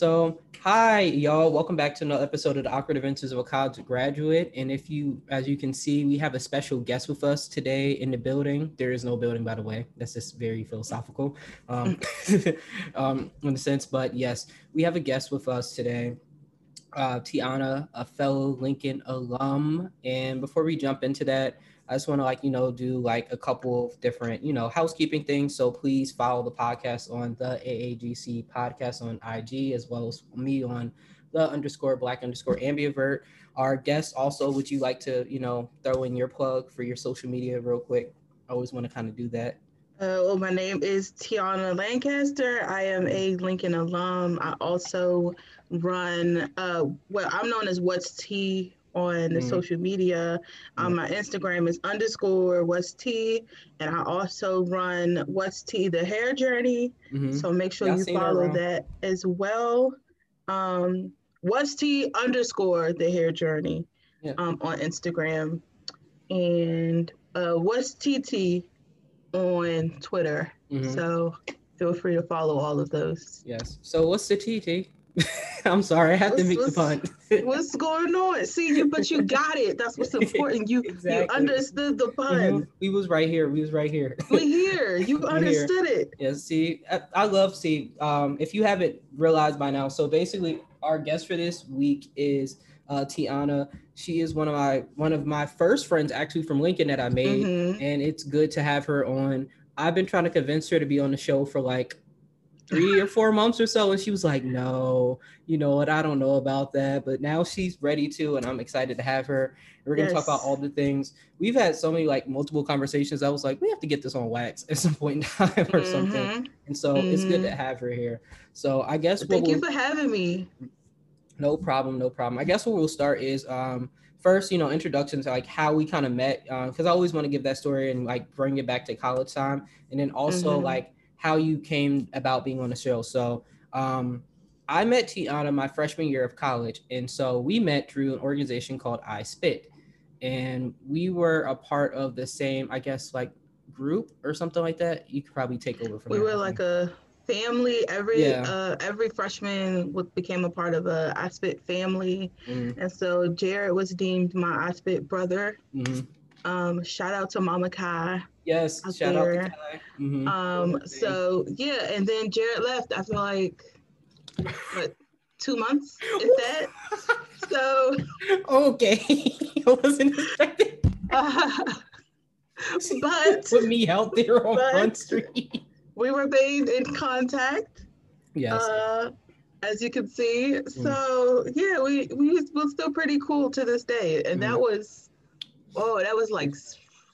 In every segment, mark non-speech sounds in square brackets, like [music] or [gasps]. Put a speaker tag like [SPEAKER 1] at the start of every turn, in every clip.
[SPEAKER 1] So, hi, y'all. Welcome back to another episode of the Awkward Adventures of a College Graduate. And if you, as you can see, we have a special guest with us today in the building. There is no building, by the way. That's just very philosophical um, [laughs] um, in a sense. But yes, we have a guest with us today, uh, Tiana, a fellow Lincoln alum. And before we jump into that, I just want to like, you know, do like a couple of different, you know, housekeeping things. So please follow the podcast on the AAGC podcast on IG as well as me on the underscore black underscore ambivert. Our guest also, would you like to, you know, throw in your plug for your social media real quick? I always want to kind of do that.
[SPEAKER 2] Uh, well, my name is Tiana Lancaster. I am a Lincoln alum. I also run, uh, well, I'm known as What's T on the mm. social media. Um, my Instagram is underscore what's T, and I also run what's T the hair journey. Mm-hmm. So make sure Y'all you follow that, that, as well. Um, what's T underscore the hair journey yeah. um, on Instagram, and uh, what's TT on Twitter. Mm-hmm. So feel free to follow all of those.
[SPEAKER 1] Yes. So what's the TT? [laughs] I'm sorry, I have to make the pun.
[SPEAKER 2] what's going on? See you, but you got it. That's what's [laughs] important. You exactly. you understood the pun. Mm-hmm.
[SPEAKER 1] We was right here. We was right here.
[SPEAKER 2] we here. You [laughs] understood here. it.
[SPEAKER 1] Yeah. See, I, I love see. Um, if you haven't realized by now, so basically, our guest for this week is uh, Tiana. She is one of my one of my first friends actually from Lincoln that I made, mm-hmm. and it's good to have her on. I've been trying to convince her to be on the show for like three or four months or so. And she was like, no, you know what? I don't know about that. But now she's ready to, and I'm excited to have her. We're going to yes. talk about all the things. We've had so many like multiple conversations. I was like, we have to get this on wax at some point in time or mm-hmm. something. And so mm-hmm. it's good to have her here. So I guess
[SPEAKER 2] thank you we'll, for having me.
[SPEAKER 1] No problem. No problem. I guess what we'll start is, um, first, you know, introduction to like how we kind of met, because uh, I always want to give that story and like bring it back to college time, and then also mm-hmm. like how you came about being on the show. So um, I met Tiana my freshman year of college, and so we met through an organization called I Spit, and we were a part of the same, I guess, like group or something like that. You could probably take over from.
[SPEAKER 2] We were like a family. Every yeah. uh, every freshman became a part of a I Spit family, mm-hmm. and so Jared was deemed my I Spit brother. Mm-hmm. Um, shout out to Mama Kai.
[SPEAKER 1] Yes, shout there. out to.
[SPEAKER 2] Mm-hmm. Um, so yeah, and then Jared left. I feel like what two months, [laughs] is that? so
[SPEAKER 1] okay, [laughs] I wasn't expecting. Uh, [laughs]
[SPEAKER 2] but
[SPEAKER 1] put me out there on Front Street.
[SPEAKER 2] We were made in contact.
[SPEAKER 1] Yes. Uh,
[SPEAKER 2] as you can see. Mm. So yeah, we we was still pretty cool to this day, and mm. that was Oh, that was like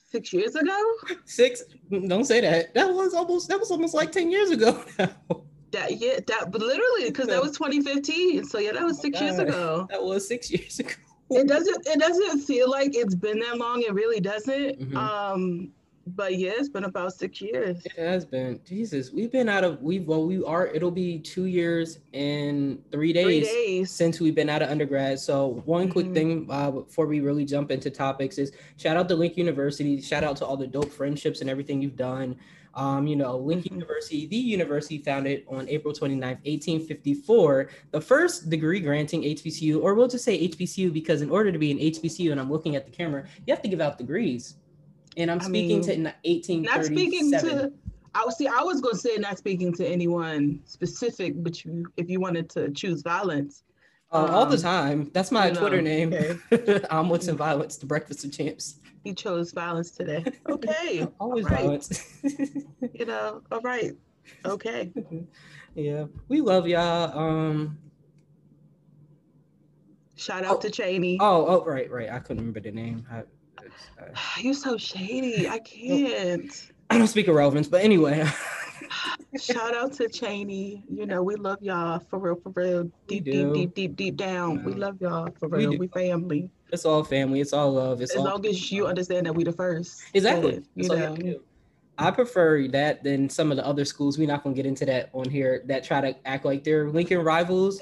[SPEAKER 2] six years ago.
[SPEAKER 1] Six? Don't say that. That was almost that was almost like ten years ago now. [laughs]
[SPEAKER 2] That yeah, that but literally because that was 2015. So yeah, that was oh six years ago.
[SPEAKER 1] That was six years ago.
[SPEAKER 2] it doesn't it doesn't feel like it's been that long. It really doesn't. Mm-hmm. Um, but yeah, it's been about six years.
[SPEAKER 1] It has been. Jesus, we've been out of we've well we are. It'll be two years and three days, three days. since we've been out of undergrad. So one mm-hmm. quick thing uh, before we really jump into topics is shout out to Link University. Shout out to all the dope friendships and everything you've done. Um, you know, Link mm-hmm. University, the university founded on April 29th, 1854, the first degree granting HBCU, or we'll just say HBCU because in order to be an HBCU, and I'm looking at the camera, you have to give out degrees and I'm I speaking mean, to 1837. Not speaking to.
[SPEAKER 2] I was see. I was going to say not speaking to anyone specific, but you, if you wanted to choose violence,
[SPEAKER 1] uh, um, all the um, time. That's my Twitter know, name. Okay. [laughs] I'm what's in violence. The breakfast of champs.
[SPEAKER 2] He chose violence today. [laughs] Okay.
[SPEAKER 1] Always right. violence. [laughs]
[SPEAKER 2] you know. All right. Okay.
[SPEAKER 1] yeah, we love y'all. Um.
[SPEAKER 2] Shout out oh, to Cheyney.
[SPEAKER 1] Oh, oh, right, right. I couldn't remember the name. I, [sighs]
[SPEAKER 2] You're so shady. I can't.
[SPEAKER 1] I don't speak irrelevance, but anyway. [laughs]
[SPEAKER 2] Shout out to Cheyney. You know, we love y'all for real, for real. Deep, deep, deep, deep, deep down. We love y'all for real. We, family.
[SPEAKER 1] It's all family. It's all love. It's
[SPEAKER 2] as long as you understand that we the first.
[SPEAKER 1] Exactly. you know. I prefer that than some of the other schools. We're not gonna get into that on here that try to act like they're Lincoln rivals.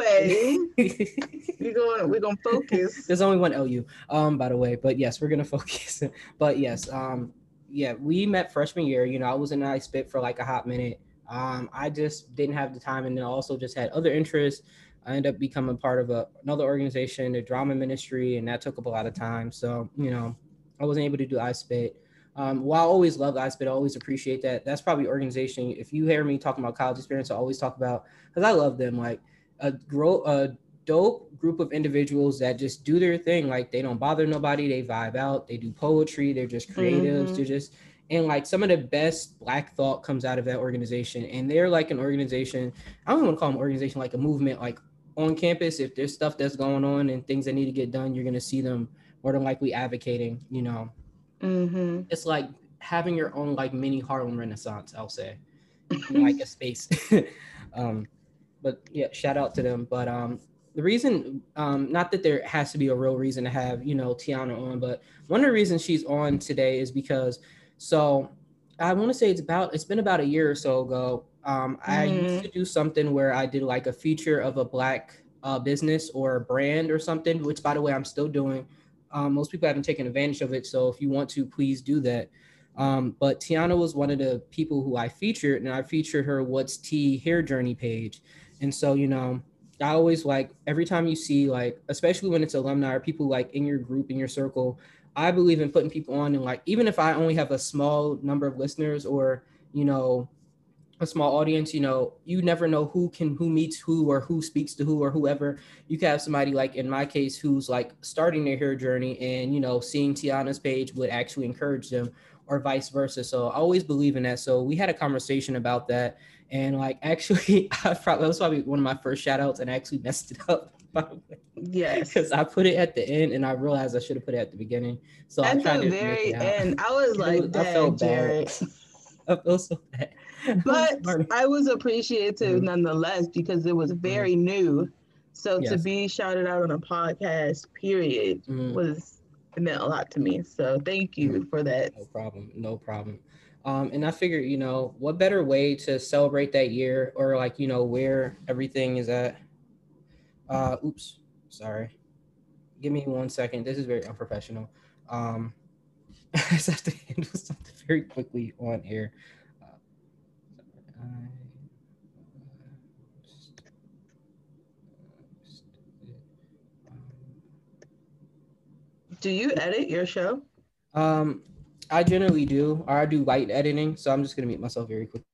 [SPEAKER 2] Anyway, [laughs] we're gonna we're gonna focus.
[SPEAKER 1] There's only one LU, um, by the way, but yes, we're gonna [laughs] focus. but yes, um, yeah, we met freshman year. You know, I was in I spit for like a hot minute. Um, I just didn't have the time, and then also just had other interests. I ended up becoming part of a, another organization, the drama ministry, and that took up a lot of time. So, you know, I wasn't able to do iSpit. Um, while I always love iSpit, I always appreciate that. That's probably organization. If you hear me talking about college experience, I always talk about because I love them. Like a grow a dope group of individuals that just do their thing. Like they don't bother nobody. They vibe out. They do poetry. They're just creatives. Mm-hmm. They're just and like some of the best black thought comes out of that organization and they're like an organization i don't want to call them organization like a movement like on campus if there's stuff that's going on and things that need to get done you're going to see them more than likely advocating you know mm-hmm. it's like having your own like mini harlem renaissance i'll say [laughs] like a space [laughs] um but yeah shout out to them but um the reason um not that there has to be a real reason to have you know tiana on but one of the reasons she's on today is because so I want to say it's about it's been about a year or so ago. Um, mm-hmm. I used mm-hmm. to do something where I did like a feature of a black uh, business or brand or something, which by the way I'm still doing. Um, most people haven't taken advantage of it, so if you want to, please do that. Um, but Tiana was one of the people who I featured, and I featured her "What's T Hair Journey" page, and so you know. I always like every time you see like, especially when it's alumni or people like in your group in your circle, I believe in putting people on and like even if I only have a small number of listeners or you know a small audience, you know, you never know who can who meets who or who speaks to who or whoever. You can have somebody like in my case who's like starting their hair journey and you know seeing Tiana's page would actually encourage them or vice versa. So I always believe in that. So we had a conversation about that and like [laughs] actually I probably that was probably one of my first shout outs and I actually messed it up [laughs]
[SPEAKER 2] Yes.
[SPEAKER 1] Because I put it at the end and I realized I should have put it at the beginning. So
[SPEAKER 2] at I the very end, I was [laughs] like, was, I felt Jared.
[SPEAKER 1] I feel so bad.
[SPEAKER 2] But I was appreciative mm. nonetheless because it was very mm. new. So yes. to be shouted out on a podcast, period, mm. was it meant a lot to me. So thank you for that.
[SPEAKER 1] No problem. No problem. Um, and I figured, you know, what better way to celebrate that year or like, you know, where everything is at uh, oops, sorry. Give me one second. This is very unprofessional. Um, [laughs] I just have to handle something very quickly on air.
[SPEAKER 2] do you edit your show?
[SPEAKER 1] Um, I generally do, or I do light editing. So I'm just gonna mute myself very quick.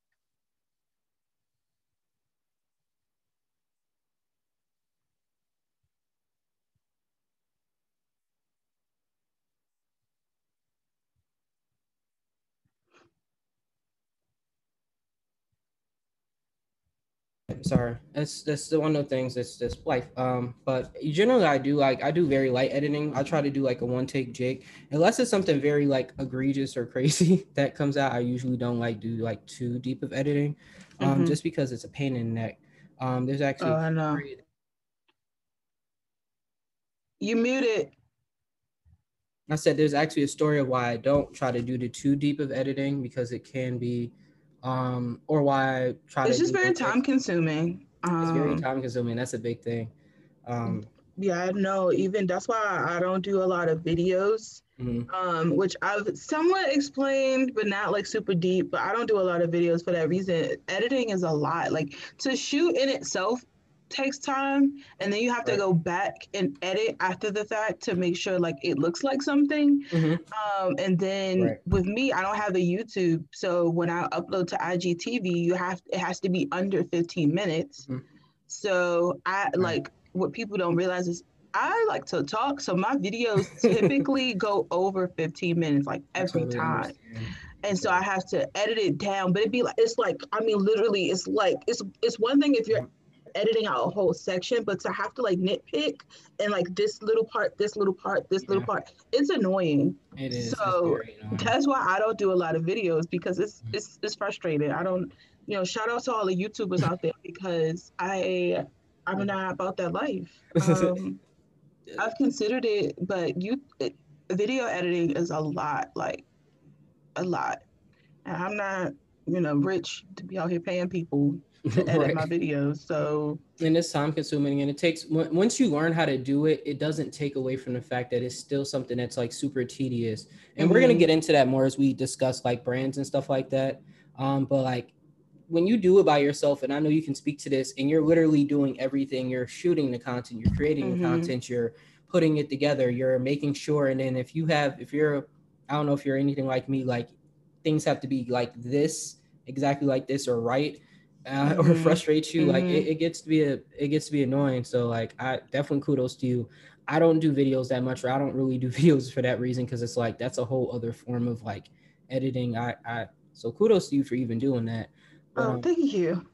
[SPEAKER 1] Sorry. That's that's the one of the things that's just life. Um, but generally I do like I do very light editing. I try to do like a one take jig, unless it's something very like egregious or crazy [laughs] that comes out. I usually don't like do like too deep of editing, um, mm-hmm. just because it's a pain in the neck. Um, there's actually. Oh,
[SPEAKER 2] I know. You muted.
[SPEAKER 1] I said there's actually a story of why I don't try to do the too deep of editing because it can be um, or why I try. To.
[SPEAKER 2] It's just very time consuming.
[SPEAKER 1] Um, it's very um, time consuming. That's a big thing. Um,
[SPEAKER 2] yeah, no, even that's why I don't do a lot of videos, mm-hmm. um, which I've somewhat explained, but not like super deep. But I don't do a lot of videos for that reason. Editing is a lot. Like to shoot in itself takes time and then you have to go back and edit after the fact to make sure like it looks like something mm-hmm. um, and then right. with me i don't have a youtube so when i upload to igtv you have it has to be under 15 minutes mm-hmm. so i right. like what people don't realize is I like to talk, so my videos [laughs] typically go over 15 minutes, like every totally time. Understand. And so I have to edit it down, but it'd be like it's like I mean, literally, it's like it's it's one thing if you're editing out a whole section, but to have to like nitpick and like this little part, this little part, this yeah. little part, it's annoying.
[SPEAKER 1] It is.
[SPEAKER 2] So that's why I don't do a lot of videos because it's mm-hmm. it's it's frustrating. I don't, you know, shout out to all the YouTubers out there because I I'm not about that life. [laughs] Um, I've considered it, but you it, video editing is a lot, like a lot. And I'm not, you know, rich to be out here paying people to [laughs] edit right. my videos. So
[SPEAKER 1] and it's time consuming, and it takes once you learn how to do it, it doesn't take away from the fact that it's still something that's like super tedious. And mm-hmm. we're gonna mm-hmm. get into that more as we discuss like brands and stuff like that. Um, but like when you do it by yourself, and I know you can speak to this, and you're literally doing everything. You're shooting the content, you're creating mm-hmm. the content, you're putting it together, you're making sure. And then if you have, if you're, I don't know if you're anything like me, like things have to be like this, exactly like this, or right. Uh, [laughs] mm-hmm. or frustrates you mm-hmm. like it, mm-hmm. it gets to be a it gets to be annoying so like i definitely kudos to you I don't do videos that much, or I don't really do [laughs] videos for that reason because it's like that's a whole other form of like editing. I, I so kudos to you for even doing that.
[SPEAKER 2] Oh, um, thank you.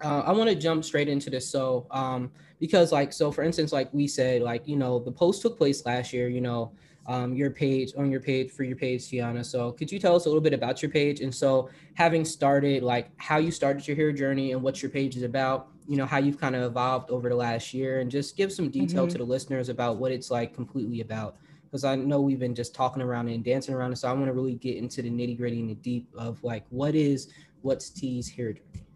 [SPEAKER 1] Uh, I want to jump straight into this. So, um, because like, so for instance, like we said, like you know, the post took place last year. You know, um, your page on your page for your page, Tiana. So, could you tell us a little bit about your page? And so, having started, like how you started your hair journey and what your page is about, you know how you've kind of evolved over the last year and just give some detail mm-hmm. to the listeners about what it's like completely about because i know we've been just talking around and dancing around it so i want to really get into the nitty gritty and the deep of like what is what's t's hair journey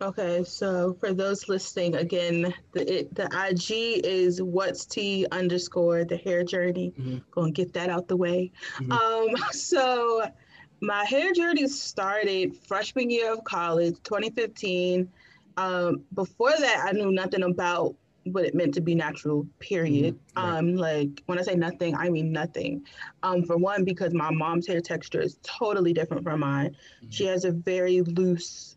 [SPEAKER 2] okay so for those listening again the it, the ig is what's t underscore the hair journey mm-hmm. gonna get that out the way mm-hmm. um [laughs] so my hair journey started freshman year of college 2015 um, before that, I knew nothing about what it meant to be natural, period. Mm-hmm. Right. Um, like when I say nothing, I mean nothing. Um, for one, because my mom's hair texture is totally different from mine. Mm-hmm. She has a very loose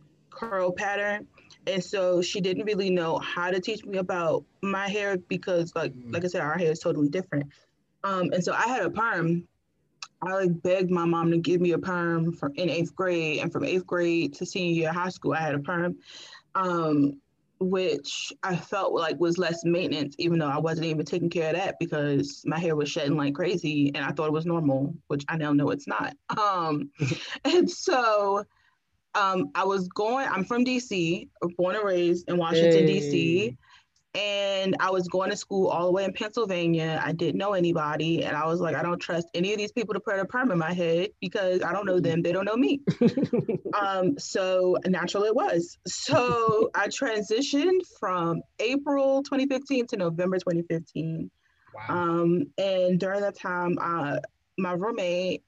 [SPEAKER 2] curl pattern. And so she didn't really know how to teach me about my hair because like mm-hmm. like I said, our hair is totally different. Um, and so I had a perm. I like begged my mom to give me a perm from in eighth grade, and from eighth grade to senior year of high school, I had a perm um, which I felt like was less maintenance, even though I wasn't even taking care of that because my hair was shedding like crazy and I thought it was normal, which I now know it's not. [laughs] Um, and so um, I was going, I'm from DC, born and raised in Washington, hey. DC and I was going to school all the way in Pennsylvania. I didn't know anybody, and I was like, I don't trust any of these people to put a perm in my head because I don't know them, they don't know me. [laughs] um, so natural it was. So [laughs] I transitioned from April 2015 to November 2015. Wow. Um, and during that time, uh, my roommate,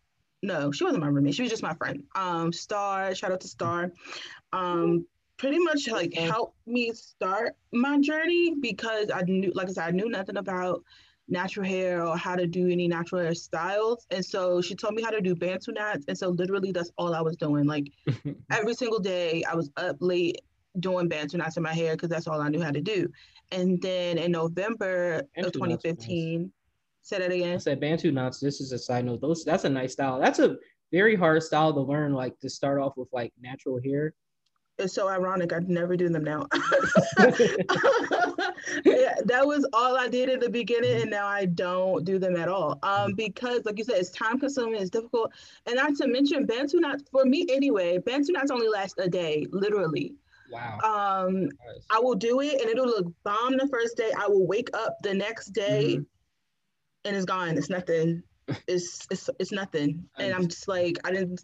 [SPEAKER 2] no, she wasn't my roommate. She was just my friend. Um, Star, shout out to Star. Um, pretty much like helped me start my journey because I knew, like I said, I knew nothing about natural hair or how to do any natural hair styles. And so she told me how to do Bantu knots. And so literally that's all I was doing. Like [laughs] every single day I was up late doing Bantu knots in my hair because that's all I knew how to do. And then in November Bantu of 2015, nice. Say that again. I
[SPEAKER 1] said Bantu knots. This is a side note. Those that's a nice style. That's a very hard style to learn, like to start off with like natural hair
[SPEAKER 2] it's so ironic. I'd never do them now. [laughs] [laughs] yeah, that was all I did in the beginning, and now I don't do them at all. Um, because like you said, it's time consuming, it's difficult, and not to mention Bantu knots for me anyway. Bantu knots only last a day, literally.
[SPEAKER 1] Wow.
[SPEAKER 2] Um, nice. I will do it, and it'll look bomb the first day. I will wake up the next day, mm-hmm. And it's gone. It's nothing. It's it's it's nothing, [laughs] and I'm just like I didn't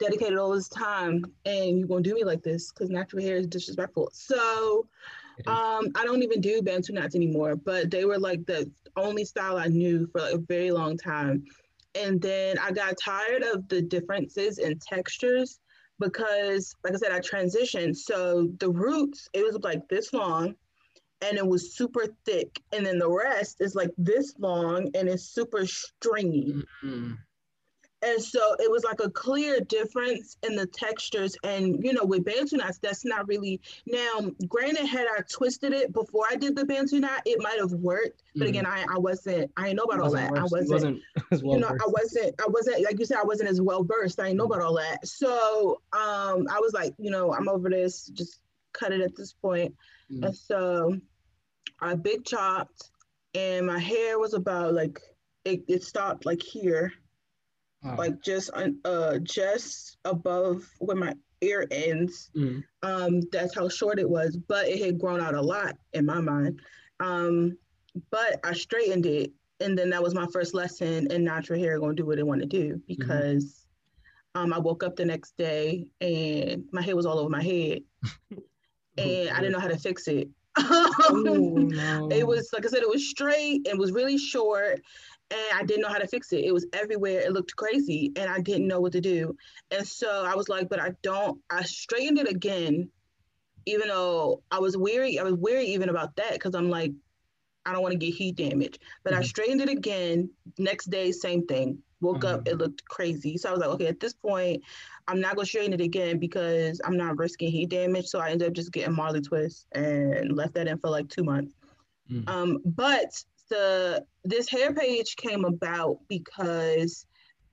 [SPEAKER 2] dedicated all this time and you're gonna do me like this because natural hair is disrespectful. So um, I don't even do Bantu knots anymore, but they were like the only style I knew for like a very long time. And then I got tired of the differences in textures because, like I said, I transitioned. So the roots, it was like this long and it was super thick. And then the rest is like this long and it's super stringy. Mm-hmm. And so it was like a clear difference in the textures. And, you know, with Bantu knots, that's not really, now, granted, had I twisted it before I did the Bantu knot, it might have worked. But mm again, I, I wasn't, I didn't know about all that. I wasn't, wasn't [laughs] well you know, versed. I wasn't, I wasn't, like you said, I wasn't as well versed. I didn't know about all that. So um, I was like, you know, I'm over this, just cut it at this point. mm And so I big chopped and my hair was about like, it, it stopped like here oh. like just uh just above where my ear ends. Mm. Um, that's how short it was, but it had grown out a lot in my mind. Um, but I straightened it, and then that was my first lesson in natural hair. Going to do what it want to do mm-hmm. because mm-hmm. um, I woke up the next day and my hair was all over my head, [laughs] and I didn't know how to fix it. [laughs] Ooh, no. It was like I said, it was straight and was really short, and I didn't know how to fix it. It was everywhere. It looked crazy and I didn't know what to do. And so I was like, but I don't, I straightened it again, even though I was weary. I was weary even about that because I'm like, I don't want to get heat damage. But mm-hmm. I straightened it again. Next day, same thing. Woke mm-hmm. up, it looked crazy. So I was like, okay, at this point, I'm not gonna straighten it again because I'm not risking heat damage. So I ended up just getting Marley twist and left that in for like two months. Mm-hmm. Um, but the this hair page came about because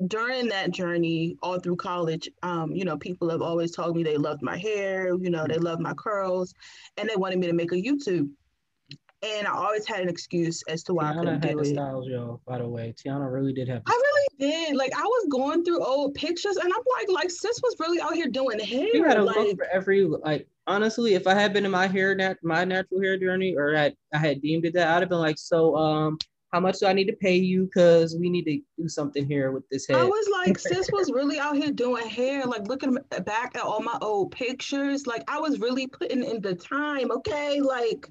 [SPEAKER 2] during that journey all through college um, you know people have always told me they loved my hair you know they love my curls and they wanted me to make a youtube and I always had an excuse as to why Tiana I couldn't
[SPEAKER 1] had
[SPEAKER 2] do the
[SPEAKER 1] it. styles, yo. By the way, Tiana really did have.
[SPEAKER 2] I really did. Like I was going through old pictures, and I'm like, like sis was really out here doing hair.
[SPEAKER 1] You had a
[SPEAKER 2] like,
[SPEAKER 1] look for every like. Honestly, if I had been in my hair nat- my natural hair journey, or had I had deemed it that, I'd have been like, so um, how much do I need to pay you? Because we need to do something here with this hair. I
[SPEAKER 2] was like, [laughs] sis was really out here doing hair, like looking back at all my old pictures. Like I was really putting in the time, okay? Like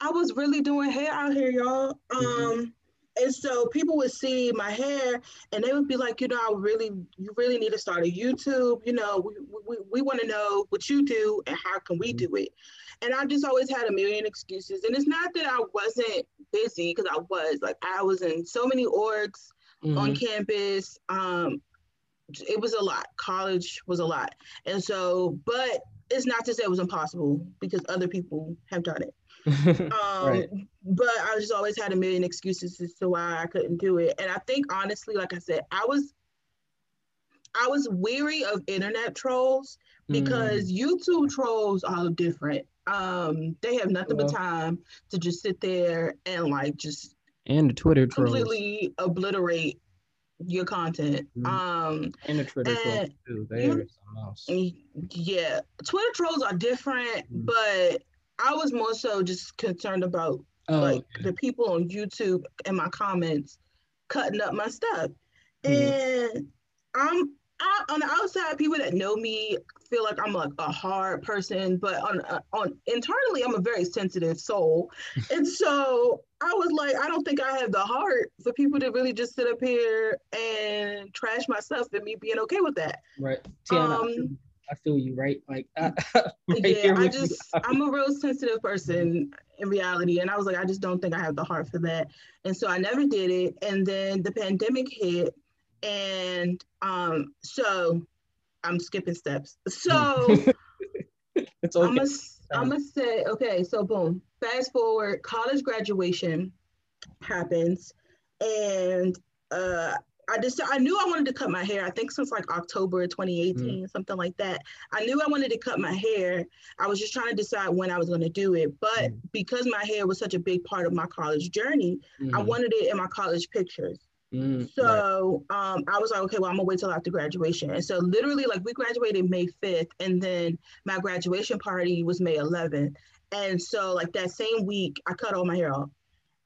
[SPEAKER 2] I was really doing hair out here, y'all. Mm-hmm. Um, and so people would see my hair and they would be like, you know, I really, you really need to start a YouTube. You know, we, we, we want to know what you do and how can we mm-hmm. do it. And I just always had a million excuses. And it's not that I wasn't busy because I was like, I was in so many orgs mm-hmm. on campus. Um, it was a lot. College was a lot. And so, but it's not to say it was impossible because other people have done it. [laughs] um, right. But I just always had a million excuses as to why I couldn't do it. And I think honestly, like I said, I was I was weary of internet trolls because mm. YouTube trolls are different. Um, they have nothing well, but time to just sit there and like just
[SPEAKER 1] and the Twitter
[SPEAKER 2] completely trolls. obliterate your content. Mm. Um,
[SPEAKER 1] and the Twitter trolls too. They are
[SPEAKER 2] something else. Yeah, Twitter trolls are different, mm. but I was more so just concerned about oh, like okay. the people on YouTube and my comments cutting up my stuff. Mm. And I'm I, on the outside, people that know me feel like I'm like a hard person, but on uh, on internally, I'm a very sensitive soul, [laughs] and so I was like, I don't think I have the heart for people to really just sit up here and trash my stuff and me being okay with that.
[SPEAKER 1] Right, Tiana, um, I feel you, right? Like, [laughs] right
[SPEAKER 2] yeah, I just, I'm a real sensitive person in reality. And I was like, I just don't think I have the heart for that. And so I never did it. And then the pandemic hit. And um, so I'm skipping steps. So [laughs] it's okay. I'm I'm gonna say, okay, so boom, fast forward, college graduation happens. And uh, I just I knew I wanted to cut my hair. I think since like October 2018, mm. something like that. I knew I wanted to cut my hair. I was just trying to decide when I was going to do it. But mm. because my hair was such a big part of my college journey, mm. I wanted it in my college pictures. Mm, so right. um, I was like, okay, well, I'm gonna wait till after graduation. And so literally, like, we graduated May 5th, and then my graduation party was May 11th. And so, like that same week, I cut all my hair off.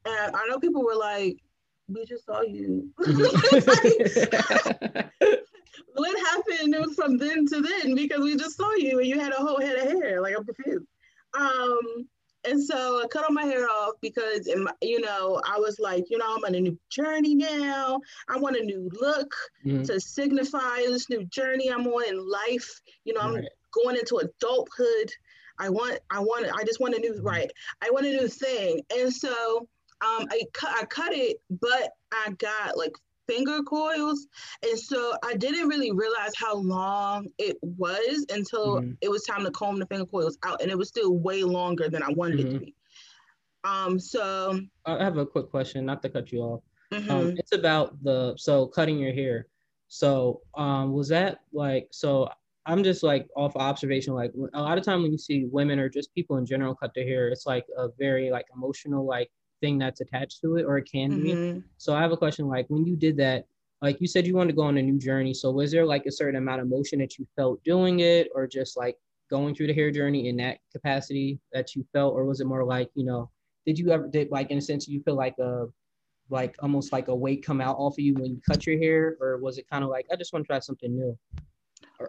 [SPEAKER 2] And I know people were like, we just saw you. [laughs] what happened from then to then? Because we just saw you and you had a whole head of hair. Like I'm confused. Um, and so I cut all my hair off because, my, you know, I was like, you know, I'm on a new journey now. I want a new look mm-hmm. to signify this new journey I'm on in life. You know, I'm right. going into adulthood. I want, I want, I just want a new, mm-hmm. right. I want a new thing. And so um, I cut I cut it, but I got like finger coils, and so I didn't really realize how long it was until mm-hmm. it was time to comb the finger coils out, and it was still way longer than I wanted mm-hmm. it to mm-hmm. be. Um, so
[SPEAKER 1] I have a quick question, not to cut you off. Mm-hmm. Um, it's about the so cutting your hair. So um, was that like so? I'm just like off observation. Like a lot of time when you see women or just people in general cut their hair, it's like a very like emotional like thing that's attached to it or it can mm-hmm. be. So I have a question like when you did that, like you said you wanted to go on a new journey. So was there like a certain amount of emotion that you felt doing it or just like going through the hair journey in that capacity that you felt or was it more like, you know, did you ever did like in a sense you feel like a like almost like a weight come out off of you when you cut your hair or was it kind of like I just want to try something new?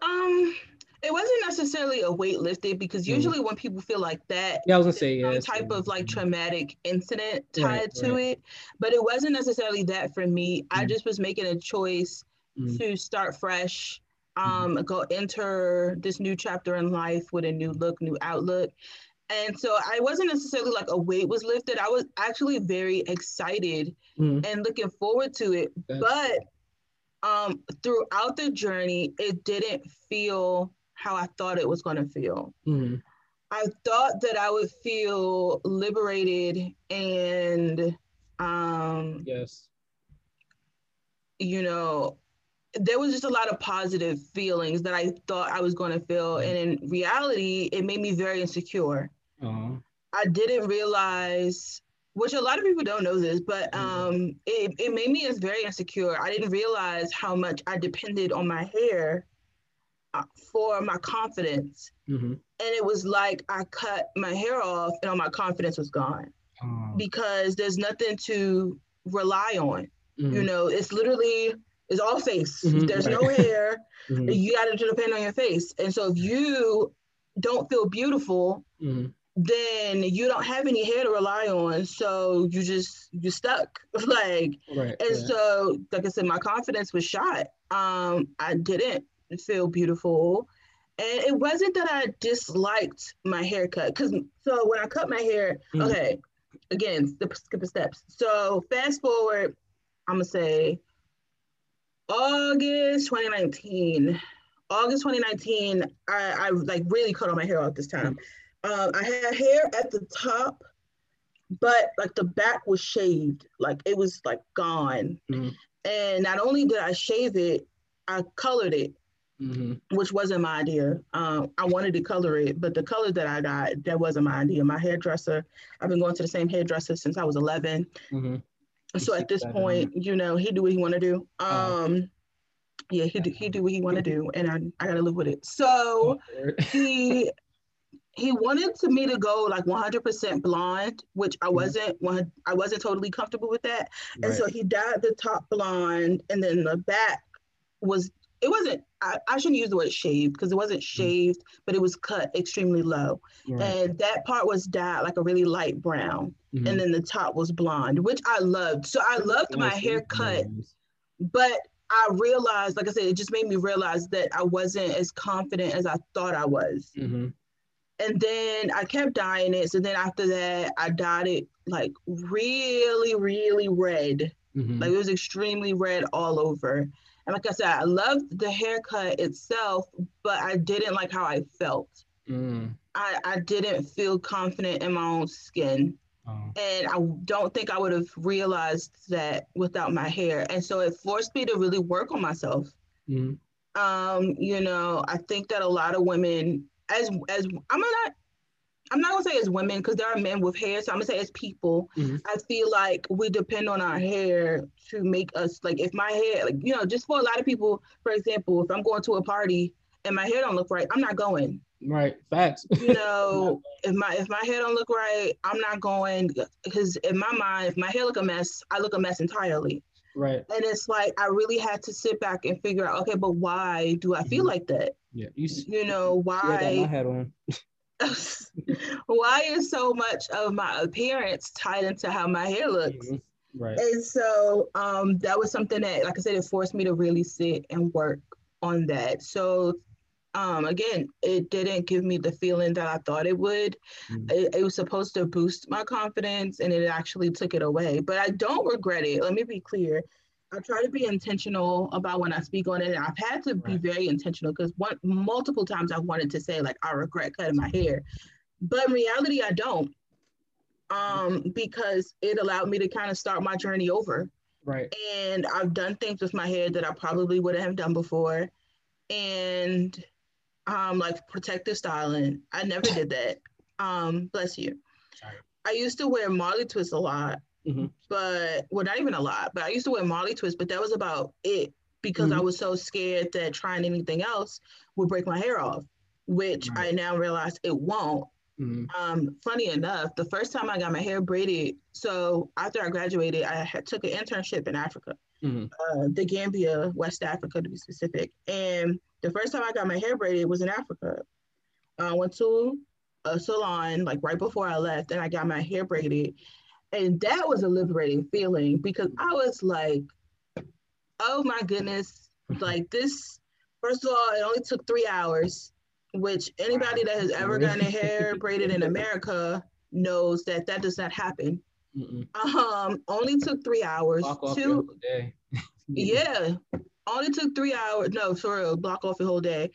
[SPEAKER 2] Um it wasn't necessarily a weight lifted because
[SPEAKER 1] Mm.
[SPEAKER 2] usually when people feel like that,
[SPEAKER 1] Yeah, I was gonna say
[SPEAKER 2] some type of like
[SPEAKER 1] Mhm.
[SPEAKER 2] traumatic incident tied
[SPEAKER 1] Right,
[SPEAKER 2] to
[SPEAKER 1] right.
[SPEAKER 2] it. But it wasn't necessarily that for me. I
[SPEAKER 1] Mm.
[SPEAKER 2] just was making a choice
[SPEAKER 1] Mhm.
[SPEAKER 2] to start fresh,
[SPEAKER 1] Mm-hmm.
[SPEAKER 2] um, go enter this new chapter in life with a new look, new outlook. And so I wasn't necessarily like a weight was lifted. I was actually very excited
[SPEAKER 1] Mhm.
[SPEAKER 2] and looking forward to it.
[SPEAKER 1] That's-
[SPEAKER 2] But um, throughout the journey, it didn't feel how I thought it was going to feel.
[SPEAKER 1] Mhm.
[SPEAKER 2] I thought that I would feel liberated and, um,
[SPEAKER 1] Yes.
[SPEAKER 2] you know, there was just a lot of positive feelings that I thought I was going to feel. And in reality, it made me very insecure.
[SPEAKER 1] Uh-huh.
[SPEAKER 2] I didn't realize, which a lot of people don't know this, but
[SPEAKER 1] Mhm.
[SPEAKER 2] um, it, it made me as very insecure. I didn't realize how much I depended on my hair for my confidence.
[SPEAKER 1] Mhm.
[SPEAKER 2] And it was like I cut my hair off and all my confidence was gone
[SPEAKER 1] Uh,
[SPEAKER 2] because there's nothing to rely on. You
[SPEAKER 1] mhm.
[SPEAKER 2] know, it's literally, it's all face.
[SPEAKER 1] Mhm,
[SPEAKER 2] There's no
[SPEAKER 1] right.
[SPEAKER 2] hair. [laughs]
[SPEAKER 1] Mhm.
[SPEAKER 2] You got to depend on your face. And so if you don't feel beautiful,
[SPEAKER 1] Mhm.
[SPEAKER 2] then you don't have any hair to rely on. So you just you're stuck. [laughs] like
[SPEAKER 1] Right.
[SPEAKER 2] and
[SPEAKER 1] right.
[SPEAKER 2] so like I said, my confidence was shot. Um, I didn't feel beautiful. And it wasn't that I disliked my haircut. Cause so when I cut my hair,
[SPEAKER 1] Mhm.
[SPEAKER 2] okay, again, skip, skip the steps. So fast forward, I'm gonna say August 2019. August 2019, I, I like really cut all my hair off this time. Um, I had hair at the top, but like the back was shaved, like it was like gone.
[SPEAKER 1] Mhm.
[SPEAKER 2] And not only did I shave it, I colored it,
[SPEAKER 1] Mhm.
[SPEAKER 2] which wasn't my idea. Um, I wanted to color it, but the color that I got, that wasn't my idea. My hairdresser, I've been going to the same hairdresser since I was 11.
[SPEAKER 1] Mhm.
[SPEAKER 2] So at this point, you know, he do what he want to do.
[SPEAKER 1] Oh.
[SPEAKER 2] Um, yeah, he do, he do what he want to do, and I, I gotta live with it. So [laughs] he he wanted to me to go like 100% blonde, which I
[SPEAKER 1] Mhm.
[SPEAKER 2] wasn't. One, I wasn't totally comfortable with that, and
[SPEAKER 1] Right.
[SPEAKER 2] so he dyed the top blonde, and then the back was. It wasn't. I, I shouldn't use the word shaved because it wasn't shaved, but it was cut extremely low,
[SPEAKER 1] Right.
[SPEAKER 2] and that part was dyed like a really light brown,
[SPEAKER 1] Mhm.
[SPEAKER 2] and then the top was blonde, which I loved. So I loved my haircut but I realized, like I said, it just made me realize that I wasn't as confident as I thought I was.
[SPEAKER 1] Mhm.
[SPEAKER 2] And then I kept dyeing it. So then after that, I dyed it like really, really red.
[SPEAKER 1] Mhm.
[SPEAKER 2] Like it was extremely red all over. And like I said, I loved the haircut itself, but I didn't like how I felt.
[SPEAKER 1] Mm.
[SPEAKER 2] I, I didn't feel confident in my own skin.
[SPEAKER 1] Oh.
[SPEAKER 2] And I don't think I would have realized that without my hair. And so it forced me to really work on myself.
[SPEAKER 1] Mhm.
[SPEAKER 2] um, you know, I think that a lot of women, as as I'm not, I'm not gonna say as women because there are men with hair, so I'm gonna say as people.
[SPEAKER 1] Mhm.
[SPEAKER 2] I feel like we depend on our hair to make us like if my hair, like you know, just for a lot of people, for example, if I'm going to a party and my hair don't look right, I'm not going.
[SPEAKER 1] Right. Facts.
[SPEAKER 2] You [laughs] know, if my if my hair don't look right, I'm not going because in my mind, if my hair look a mess, I look a mess entirely.
[SPEAKER 1] right.
[SPEAKER 2] And it's like I really had to sit back and figure out, okay, but why do I feel
[SPEAKER 1] Mhm.
[SPEAKER 2] like that?
[SPEAKER 1] Yeah. You.
[SPEAKER 2] You know,
[SPEAKER 1] why? yeah, my hat on. [laughs] [laughs]
[SPEAKER 2] why is so much of my appearance tied into how my hair looks?
[SPEAKER 1] Mhm. Right.
[SPEAKER 2] And so um that was something that, like I said, it forced me to really sit and work on that. So um again, it didn't give me the feeling that I thought it would.
[SPEAKER 1] Mhm.
[SPEAKER 2] It, it was supposed to boost my confidence and it actually took it away. But I don't regret it. Let me be clear. I try to be intentional about when I speak on it. And I've had to be very intentional because one multiple times I've wanted to say like I regret cutting my hair. But in reality I don't. Um, because it allowed me to kind of start my journey over
[SPEAKER 1] Right.
[SPEAKER 2] and I've done things with my hair that I probably wouldn't have done before. And um, like protective styling, I never did that. Um, bless you.
[SPEAKER 1] Sorry.
[SPEAKER 2] I used to wear Marley twists a lot,
[SPEAKER 1] Mhm.
[SPEAKER 2] but well, not even a lot, but I used to wear Marley twists, but that was about it because I
[SPEAKER 1] Mhm.
[SPEAKER 2] was so scared that trying anything else would break my hair off, which I now realize it won't.
[SPEAKER 1] Mhm.
[SPEAKER 2] Um, funny enough, the first time I got my hair braided, so after I graduated, I had, took an internship in Africa. mm-hmm. uh, the Gambia, West Africa to be specific. And the first time I got my hair braided was in Africa. I went to a salon like right before I left, and I got my hair braided, and that was a liberating feeling because I was like, "Oh my goodness!" Like this. First of all, it only took three hours, which anybody that has ever gotten their hair braided in America knows that that does not happen. Mm-mm. Um, only took three hours. Two, [laughs] yeah, only took three hours. No, for real, block off the whole day.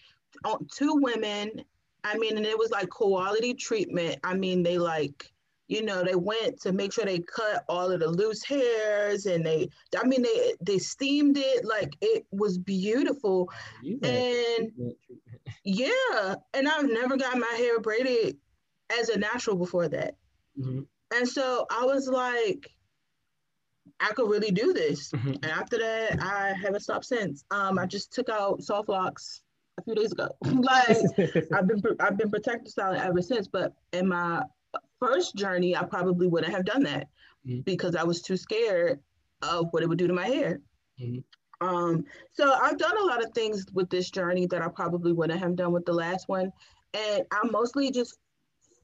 [SPEAKER 2] Two women. I mean, and it was like quality treatment. I mean, they like, you know, they went to make sure they cut all of the loose hairs, and they, I mean, they they steamed it like it was beautiful. and [laughs] yeah, and I've never got my hair braided as a natural before that. Mm-hmm. And so I was like, I could really do this. Mm-hmm. And after that, I haven't stopped since. Um, I just took out soft locks a few days ago. [laughs] like [laughs] I've been I've been protective styling ever since. But in my first journey, I probably wouldn't have done that mm-hmm. because I was too scared of what it would do to my hair. Mm-hmm. Um, so I've done a lot of things with this journey that I probably wouldn't have done with the last one. And I mostly just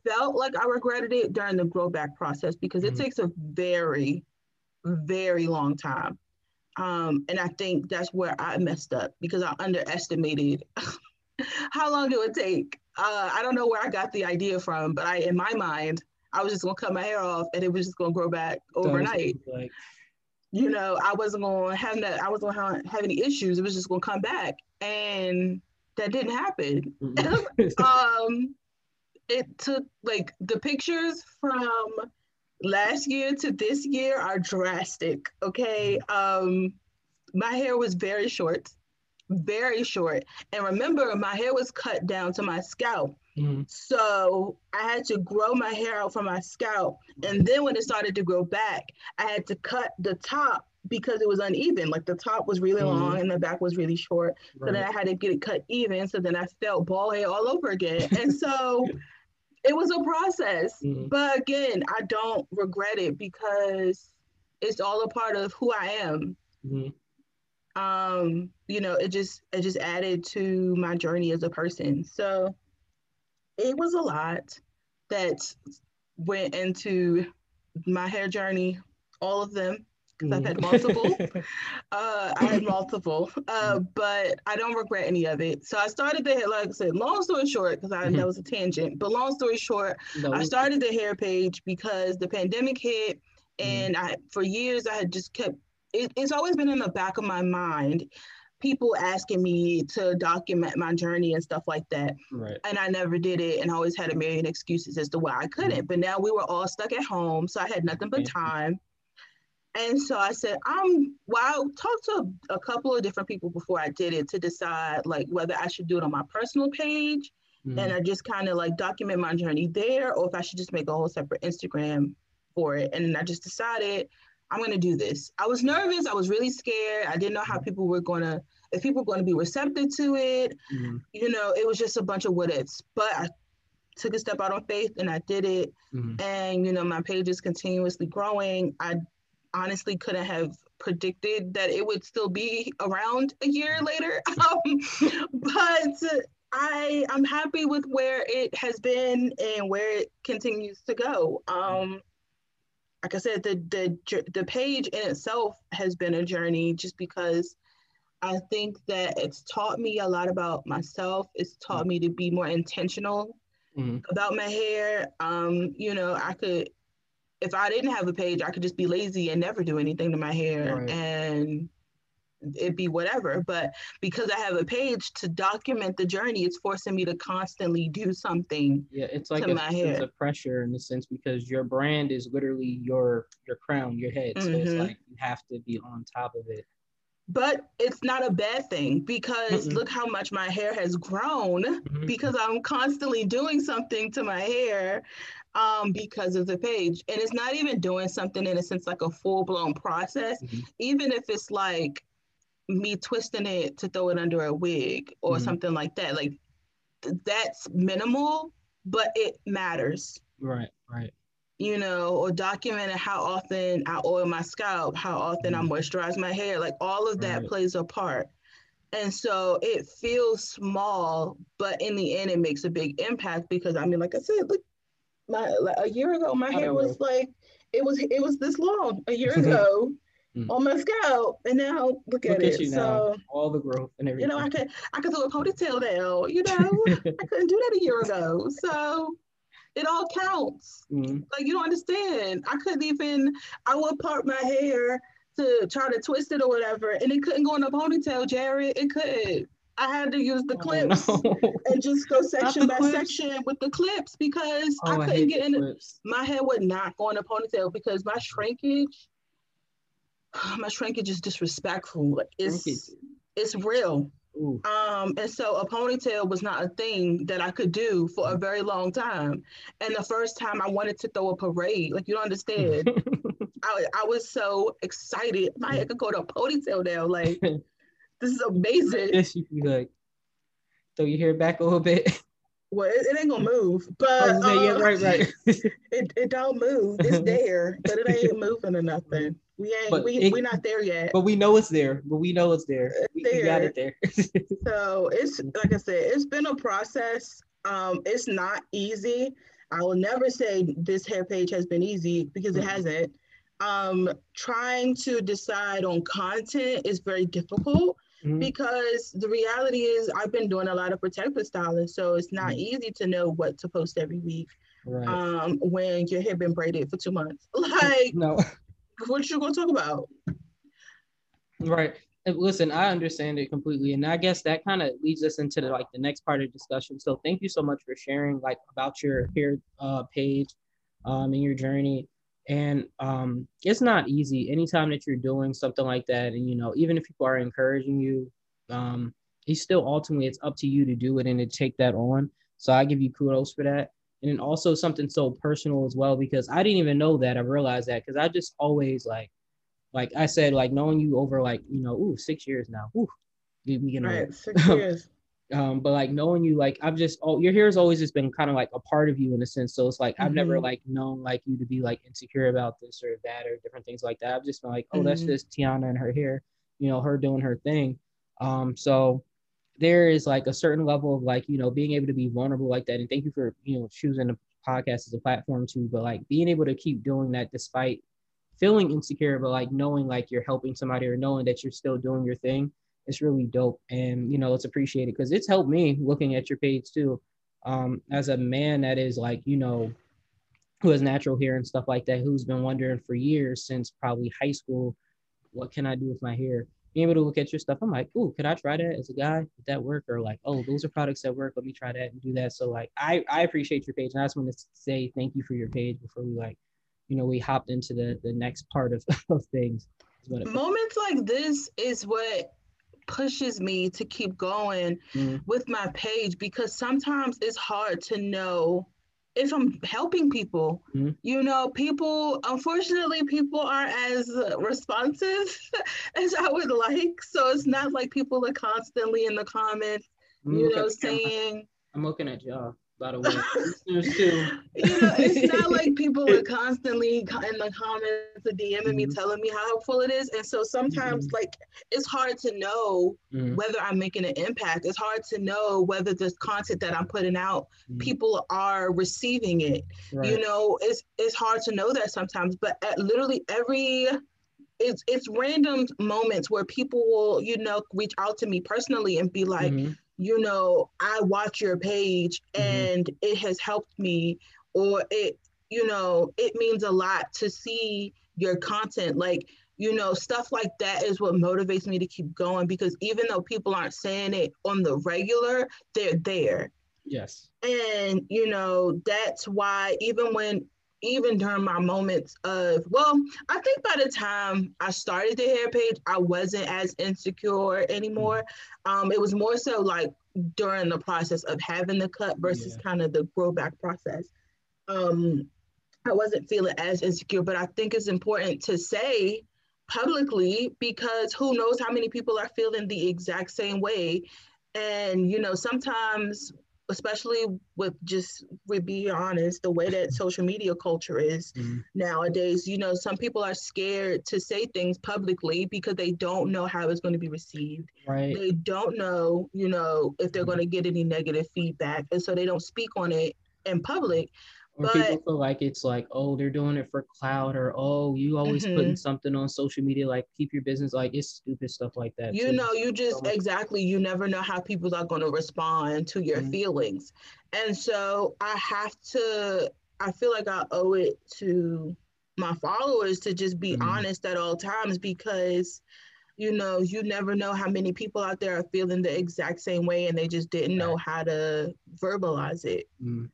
[SPEAKER 2] felt like I regretted it during the grow back process because mm-hmm. it takes a very, very long time. Um, and I think that's where I messed up because I underestimated [laughs] how long it would take. Uh, I don't know where I got the idea from, but I, in my mind, I was just gonna cut my hair off and it was just gonna grow back overnight. Like... You know, I wasn't gonna have that. I wasn't gonna have any issues. It was just gonna come back, and that didn't happen. Mm-hmm. [laughs] um, it took like the pictures from last year to this year are drastic. Okay. Um, my hair was very short, very short. And remember, my hair was cut down to my scalp. Mm-hmm. So I had to grow my hair out from my scalp. And then when it started to grow back, I had to cut the top because it was uneven. Like the top was really mm-hmm. long and the back was really short. Right. So then I had to get it cut even. So then I felt bald hair all over again. And [laughs] so it was a process. Mm-hmm. But again, I don't regret it because it's all a part of who I am. Mm-hmm. Um, you know, it just it just added to my journey as a person. So it was a lot that went into my hair journey, all of them because I've had mm. multiple. [laughs] uh, I had multiple, uh, but I don't regret any of it. So I started the hair, like I said, long story short, because I mm-hmm. that was a tangent. But long story short, no. I started the hair page because the pandemic hit, mm. and mm. I for years I had just kept. It, it's always been in the back of my mind people asking me to document my journey and stuff like that. Right. And I never did it and always had a million excuses as to why I couldn't. Mm-hmm. But now we were all stuck at home. So I had nothing but time. And so I said, I'm, well, I talked to a, a, couple of different people before I did it to decide like whether I should do it on my personal page mm-hmm. and I just kind of like document my journey there or if I should just make a whole separate Instagram for it. And I just decided I'm going to do this. I was nervous. I was really scared. I didn't know how mm-hmm. people were going to, if people were going to be receptive to it. Mm-hmm. You know, it was just a bunch of what ifs. But I took a step out on faith and I did it. Mm-hmm. And, you know, my page is continuously growing. I honestly couldn't have predicted that it would still be around a year later. [laughs] Um, but I I'm happy with where it has been and where it continues to go. Um, like I said, the the the page in itself has been a journey, just because I think that it's taught me a lot about myself. It's taught me to be more intentional mm-hmm. about my hair. Um, you know, I could if I didn't have a page, I could just be lazy and never do anything to my hair right. and it'd be whatever. But because I have a page to document the journey, it's forcing me to constantly do something.
[SPEAKER 1] Yeah, it's like a my sense of pressure in a sense because your brand is literally your your crown, your head. So mm-hmm. it's like you have to be on top of it.
[SPEAKER 2] But it's not a bad thing because mm look how much my hair has grown mm-hmm. because I'm constantly doing something to my hair um, because of the page. And it's not even doing something in a sense like a full blown process, mm-hmm. even if it's like me twisting it to throw it under a wig or mm-hmm. something like that. Like th- that's minimal, but it matters.
[SPEAKER 1] Right, right.
[SPEAKER 2] you know, or documenting how often I oil my scalp, how often mm-hmm. I moisturize my hair, like all of that right. plays a part. And so it feels small, but in the end, it makes a big impact because I mean, like I said, look, my like a year ago, my hair was like it was it was this long a year [laughs] ago. Mm. on my scalp, and now look, look at, it. so
[SPEAKER 1] all the growth and everything.
[SPEAKER 2] You know, I could I could throw a ponytail now. You know, [laughs] I couldn't do that a year ago. So it all counts. Mm. Like you don't understand. I couldn't even. I would part my hair to try to twist it or whatever, and it couldn't go in a ponytail, Jared. It couldn't. I had to use the oh, clips oh, no. and just go [laughs] section by clips. section with the clips because oh, I couldn't get in. Clips. My hair would not go in a ponytail because my shrinkage, my shrinkage is disrespectful. Like it's it's real. Ooh. Um, and so a ponytail was not a thing that I could do for a very long time. And the first time I wanted to throw a parade, like you don't understand. [laughs] I, I was so excited. My head could go to a ponytail now. Like [laughs] this is amazing.
[SPEAKER 1] Yes, you can like throw your hair back a little bit. [laughs]
[SPEAKER 2] Well, it, it ain't gonna move, but
[SPEAKER 1] say, yeah, right, right.
[SPEAKER 2] it, it don't move. It's there, but it ain't moving or nothing. We ain't but we it, we not there yet.
[SPEAKER 1] But we know it's there. But we know it's there. It's we, there. we got it there. [laughs]
[SPEAKER 2] so it's like I said, it's been a process. Um, it's not easy. I will never say this hair page has been easy because it hasn't. Um, trying to decide on content is very difficult mm-hmm. because the reality is I've been doing a lot of protective styling, so it's not mm-hmm. easy to know what to post every week. Right. Um, when your hair been braided for two months, [laughs] [laughs] like no, what you gonna talk about?
[SPEAKER 1] Right. Listen, I understand it completely, and I guess that kind of leads us into the, like the next part of discussion. So, thank you so much for sharing like about your hair uh, page, um, and your journey and um, it's not easy anytime that you're doing something like that and you know even if people are encouraging you um, it's still ultimately it's up to you to do it and to take that on so i give you kudos for that and then also something so personal as well because i didn't even know that i realized that because i just always like like i said like knowing you over like you know ooh six years now ooh we, can right, six years [laughs] um, but like knowing you, like I've just oh your hair has always just been kind of like a part of you in a sense. So it's like mm-hmm. I've never mm-hmm. like known like you to be like insecure about this or that or different things like that. I've just been like, oh, mm-hmm. that's just Tiana and her hair, you know, her doing her thing. Um, so there is like a certain level of like, you know, being able to be vulnerable like that. And thank you for, you know, choosing the podcast as a platform too, but like being able to keep doing that despite feeling insecure, but like knowing like you're helping somebody or knowing that you're still doing your thing it's really dope. And you know it's appreciated because it's helped me looking at your page too. Um as a man that is like you know who has natural hair and stuff like that who's been wondering for years since probably high school what can i do with my hair being able to look at your stuff i'm like oh could i try that as a guy? Would that work? Or like oh those are products that work. Let me try that and do that. So like i i appreciate your page and i just want to say thank you for your page before we like you know we hopped into the the next part of, [laughs] of things.
[SPEAKER 2] Moments like this is what pushes me to keep going mm-hmm. with my page because sometimes it's hard to know if I'm helping people. Mm-hmm. You know, people, unfortunately, people aren't as responsive [laughs] as I would like. So it's not like people are constantly in the comments, mm-hmm. you know, saying.
[SPEAKER 1] I'm looking at y'all by the way. Listeners too.
[SPEAKER 2] You know, it's not [laughs] like people are constantly in the comments or DMing mm-hmm. me telling me how helpful it is. And so sometimes mm-hmm. like it's hard to know mm-hmm. whether I'm making an impact. It's hard to know whether this content that I'm putting out, mm-hmm. people are receiving it. Right. You know, it's it's hard to know that sometimes, but at literally every it's it's random moments where people will, you know, reach out to me personally and be like, mm-hmm you know, I watch your page mm-hmm. and mm-hmm. it has helped me, or it, you know, it means a lot to see your content. Like, you know, stuff like that is what motivates me to keep going because even though people aren't saying it on the regular, they're there.
[SPEAKER 1] Yes.
[SPEAKER 2] And, you know, that's why even when even during my moments of well i think by the time i started the hair page i wasn't as insecure anymore. Um, it was more so like during the process of having the cut versus yeah. kind of the grow back process. Um, i wasn't feeling as insecure but i think it's important to say publicly because who knows how many people are feeling the exact same way. And you know sometimes especially with just with being honest, the way that social media culture is mm-hmm. nowadays, you know, some people are scared to say things publicly because they don't know how it's going to be received.
[SPEAKER 1] Right.
[SPEAKER 2] They don't know, you know, if they're mm-hmm. going to get any negative feedback. And so they don't speak on it in public.
[SPEAKER 1] Or but, people feel like it's like, oh, they're doing it for clout, or oh, you always mm-hmm. putting something on social media, like keep your business, like it's stupid stuff like that.
[SPEAKER 2] You too. know, you just so exactly, you never know how people are going to respond to your mm-hmm. feelings, and so I have to. I feel like I owe it to my followers to just be mm-hmm. honest at all times because you know you never know how many people out there are feeling the exact same way and they just didn't know how to verbalize it mm.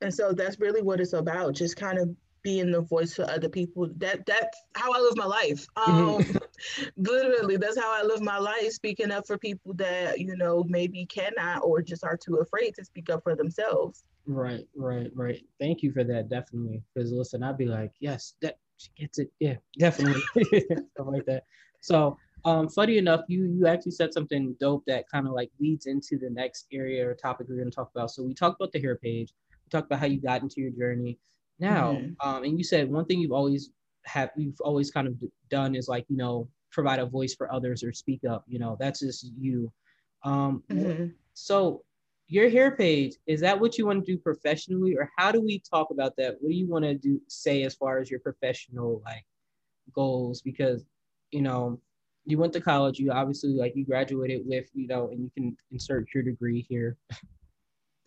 [SPEAKER 2] And so that's really what it's about, just kind of being the voice for other people. That that's how I live my life. Um, [laughs] literally, that's how I live my life, speaking up for people that you know maybe cannot or just are too afraid to speak up for themselves.
[SPEAKER 1] Right, right, right. Thank you for that, definitely. Because listen, I'd be like, yes, that she gets it. Yeah, [laughs] definitely, [laughs] stuff like that. So, um, funny enough, you you actually said something dope that kind of like leads into the next area or topic we're going to talk about. So we talked about the hair page talked about how you got into your journey. Now, mm-hmm. um, and you said one thing you've always have you've always kind of done is like you know provide a voice for others or speak up. You know that's just you. Um, mm-hmm. So your hair page is that what you want to do professionally, or how do we talk about that? What do you want to do say as far as your professional like goals? Because you know you went to college you obviously like you graduated with you know and you can insert your degree here [laughs]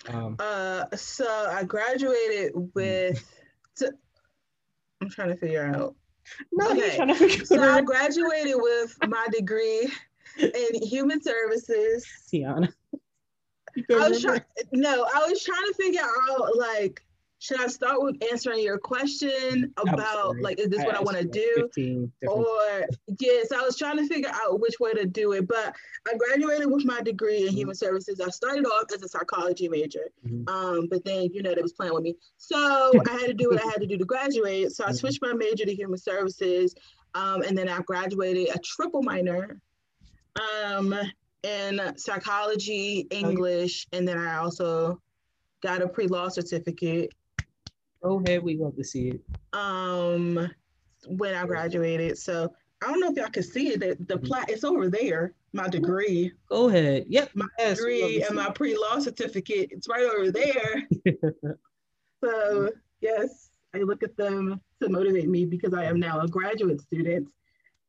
[SPEAKER 2] um, uh, so I graduated with. T- I'm trying to figure out. No, okay. trying to figure so I graduated with my degree in human services.
[SPEAKER 1] Tiana.
[SPEAKER 2] I was trying. No, I was trying to figure out like should I start with answering your question about like is this I what I want to do? Or yes, I was trying to figure out which way to do it. But I graduated with my degree in mm-hmm. human services. I started off as a psychology major. Mm-hmm. Um, but then you know they was playing with me. So [laughs] I had to do what I had to do to graduate. So I mm-hmm. switched my major to human services. Um, and then I graduated a triple minor um in psychology, English, and then I also got a pre-law certificate
[SPEAKER 1] Go ahead. We love to see it.
[SPEAKER 2] Um, when I graduated, so I don't know if y'all can see it. The, the mm-hmm. plat it's over there. My degree.
[SPEAKER 1] Go ahead. Yep.
[SPEAKER 2] My yes, degree and my pre-law certificate. It's right over there. [laughs] so yes, I look at them to motivate me because I am now a graduate student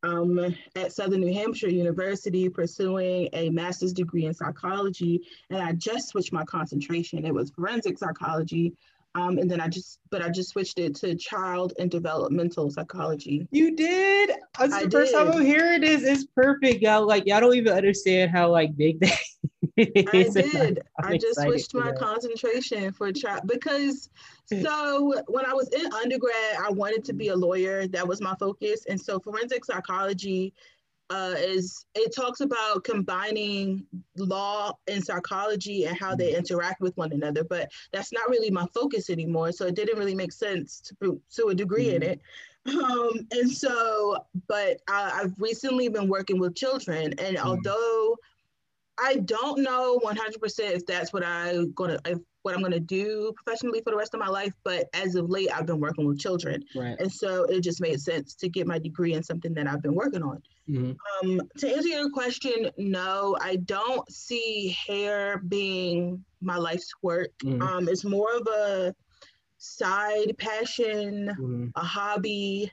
[SPEAKER 2] um, at Southern New Hampshire University pursuing a master's degree in psychology. And I just switched my concentration. It was forensic psychology um, and then I just, but I just switched it to child and developmental psychology.
[SPEAKER 1] You did? That's I the first time I'm hearing this. It's perfect, y'all. Like y'all don't even understand how like big that
[SPEAKER 2] I [laughs] did. i just switched my that. concentration for child because [laughs] so when I was in undergrad, I wanted to be a lawyer. That was my focus, and so forensic psychology uh, is it talks about combining law and psychology and how they mm-hmm. interact with one another, but that's not really my focus anymore. So it didn't really make sense to to a degree mm-hmm. in it. Um, and so, but I, I've recently been working with children, and mm-hmm. although I don't know 100% if that's what I'm gonna if what I'm gonna do professionally for the rest of my life, but as of late, I've been working with children,
[SPEAKER 1] right.
[SPEAKER 2] and so it just made sense to get my degree in something that I've been working on. Mm-hmm. Um, to answer your question, no, I don't see hair being my life's work. Mm-hmm. Um, it's more of a side passion, mm-hmm. a hobby.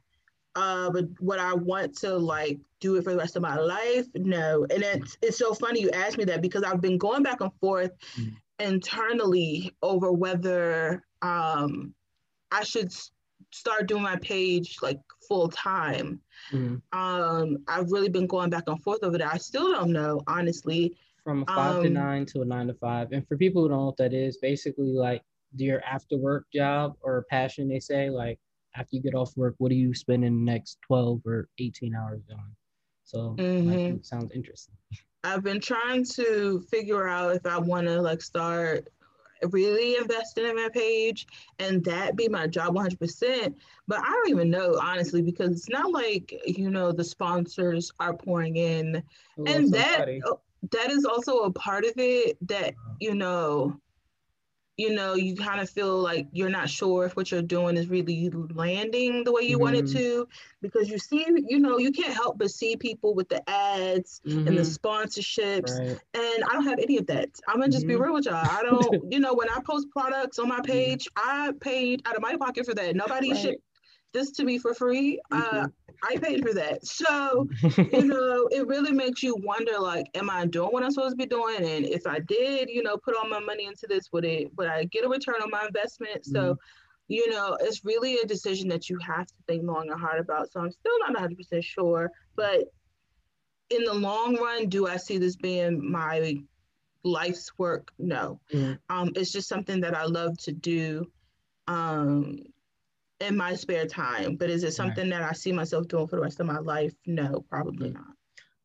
[SPEAKER 2] Uh, but what I want to like do it for the rest of my life, no. And it's it's so funny you asked me that because I've been going back and forth mm-hmm. internally over whether um, I should start doing my page like full time. Mm-hmm. Um, I've really been going back and forth over that. I still don't know, honestly.
[SPEAKER 1] From a five um, to nine to a nine to five. And for people who don't know what that is, basically like your after work job or passion, they say, like after you get off work, what do you spend in the next 12 or 18 hours on? So mm-hmm. like, sounds interesting.
[SPEAKER 2] I've been trying to figure out if I want to like start really investing in my page and that be my job 100% but i don't even know honestly because it's not like you know the sponsors are pouring in and that oh, that is also a part of it that you know you know, you kind of feel like you're not sure if what you're doing is really landing the way you mm-hmm. want it mm-hmm. to, because you see, you know, you can't help but see people with the ads mm-hmm. and the mm-hmm. sponsorships. Right. And I don't have any of that. I'm gonna just mm-hmm. be real with y'all. I [laughs] don't, you know, when I post products on my page, I paid out of my pocket for that. Nobody right. shipped this to me for free. Uh, I paid for that. So, [laughs] you know, it really makes you wonder like, am I doing what I'm supposed to be doing? And if I did, you know, put all my money into this, would it would I get a return on my investment? Mm-hmm. So, you know, it's really a decision that you have to think long and hard about. So I'm still not 100 percent sure, but in the long run, do I see this being my life's work? No. Mm-hmm. Um, it's just something that I love to do. Um, in my spare time. But is it something right. that I see myself doing for the rest of my life? No, probably not.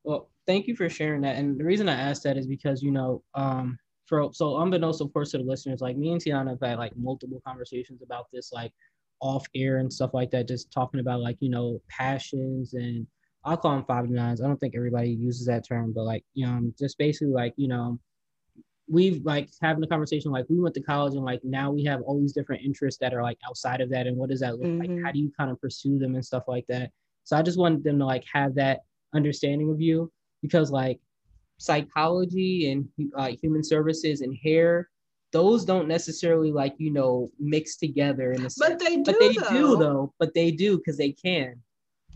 [SPEAKER 1] Well, thank you for sharing that. And the reason I asked that is because, you know, um, for so unbeknownst, of course, to the listeners, like me and Tiana have had like multiple conversations about this, like off air and stuff like that, just talking about like, you know, passions and I'll call them five to nines. I don't think everybody uses that term, but like, you know, just basically like, you know, we've like having a conversation like we went to college and like now we have all these different interests that are like outside of that and what does that look mm-hmm. like? How do you kind of pursue them and stuff like that? So i just wanted them to like have that understanding of you because like psychology and uh, human services and hair those don't necessarily like you know mix together in a
[SPEAKER 2] but they do
[SPEAKER 1] but they
[SPEAKER 2] though.
[SPEAKER 1] do though. but they do because they can.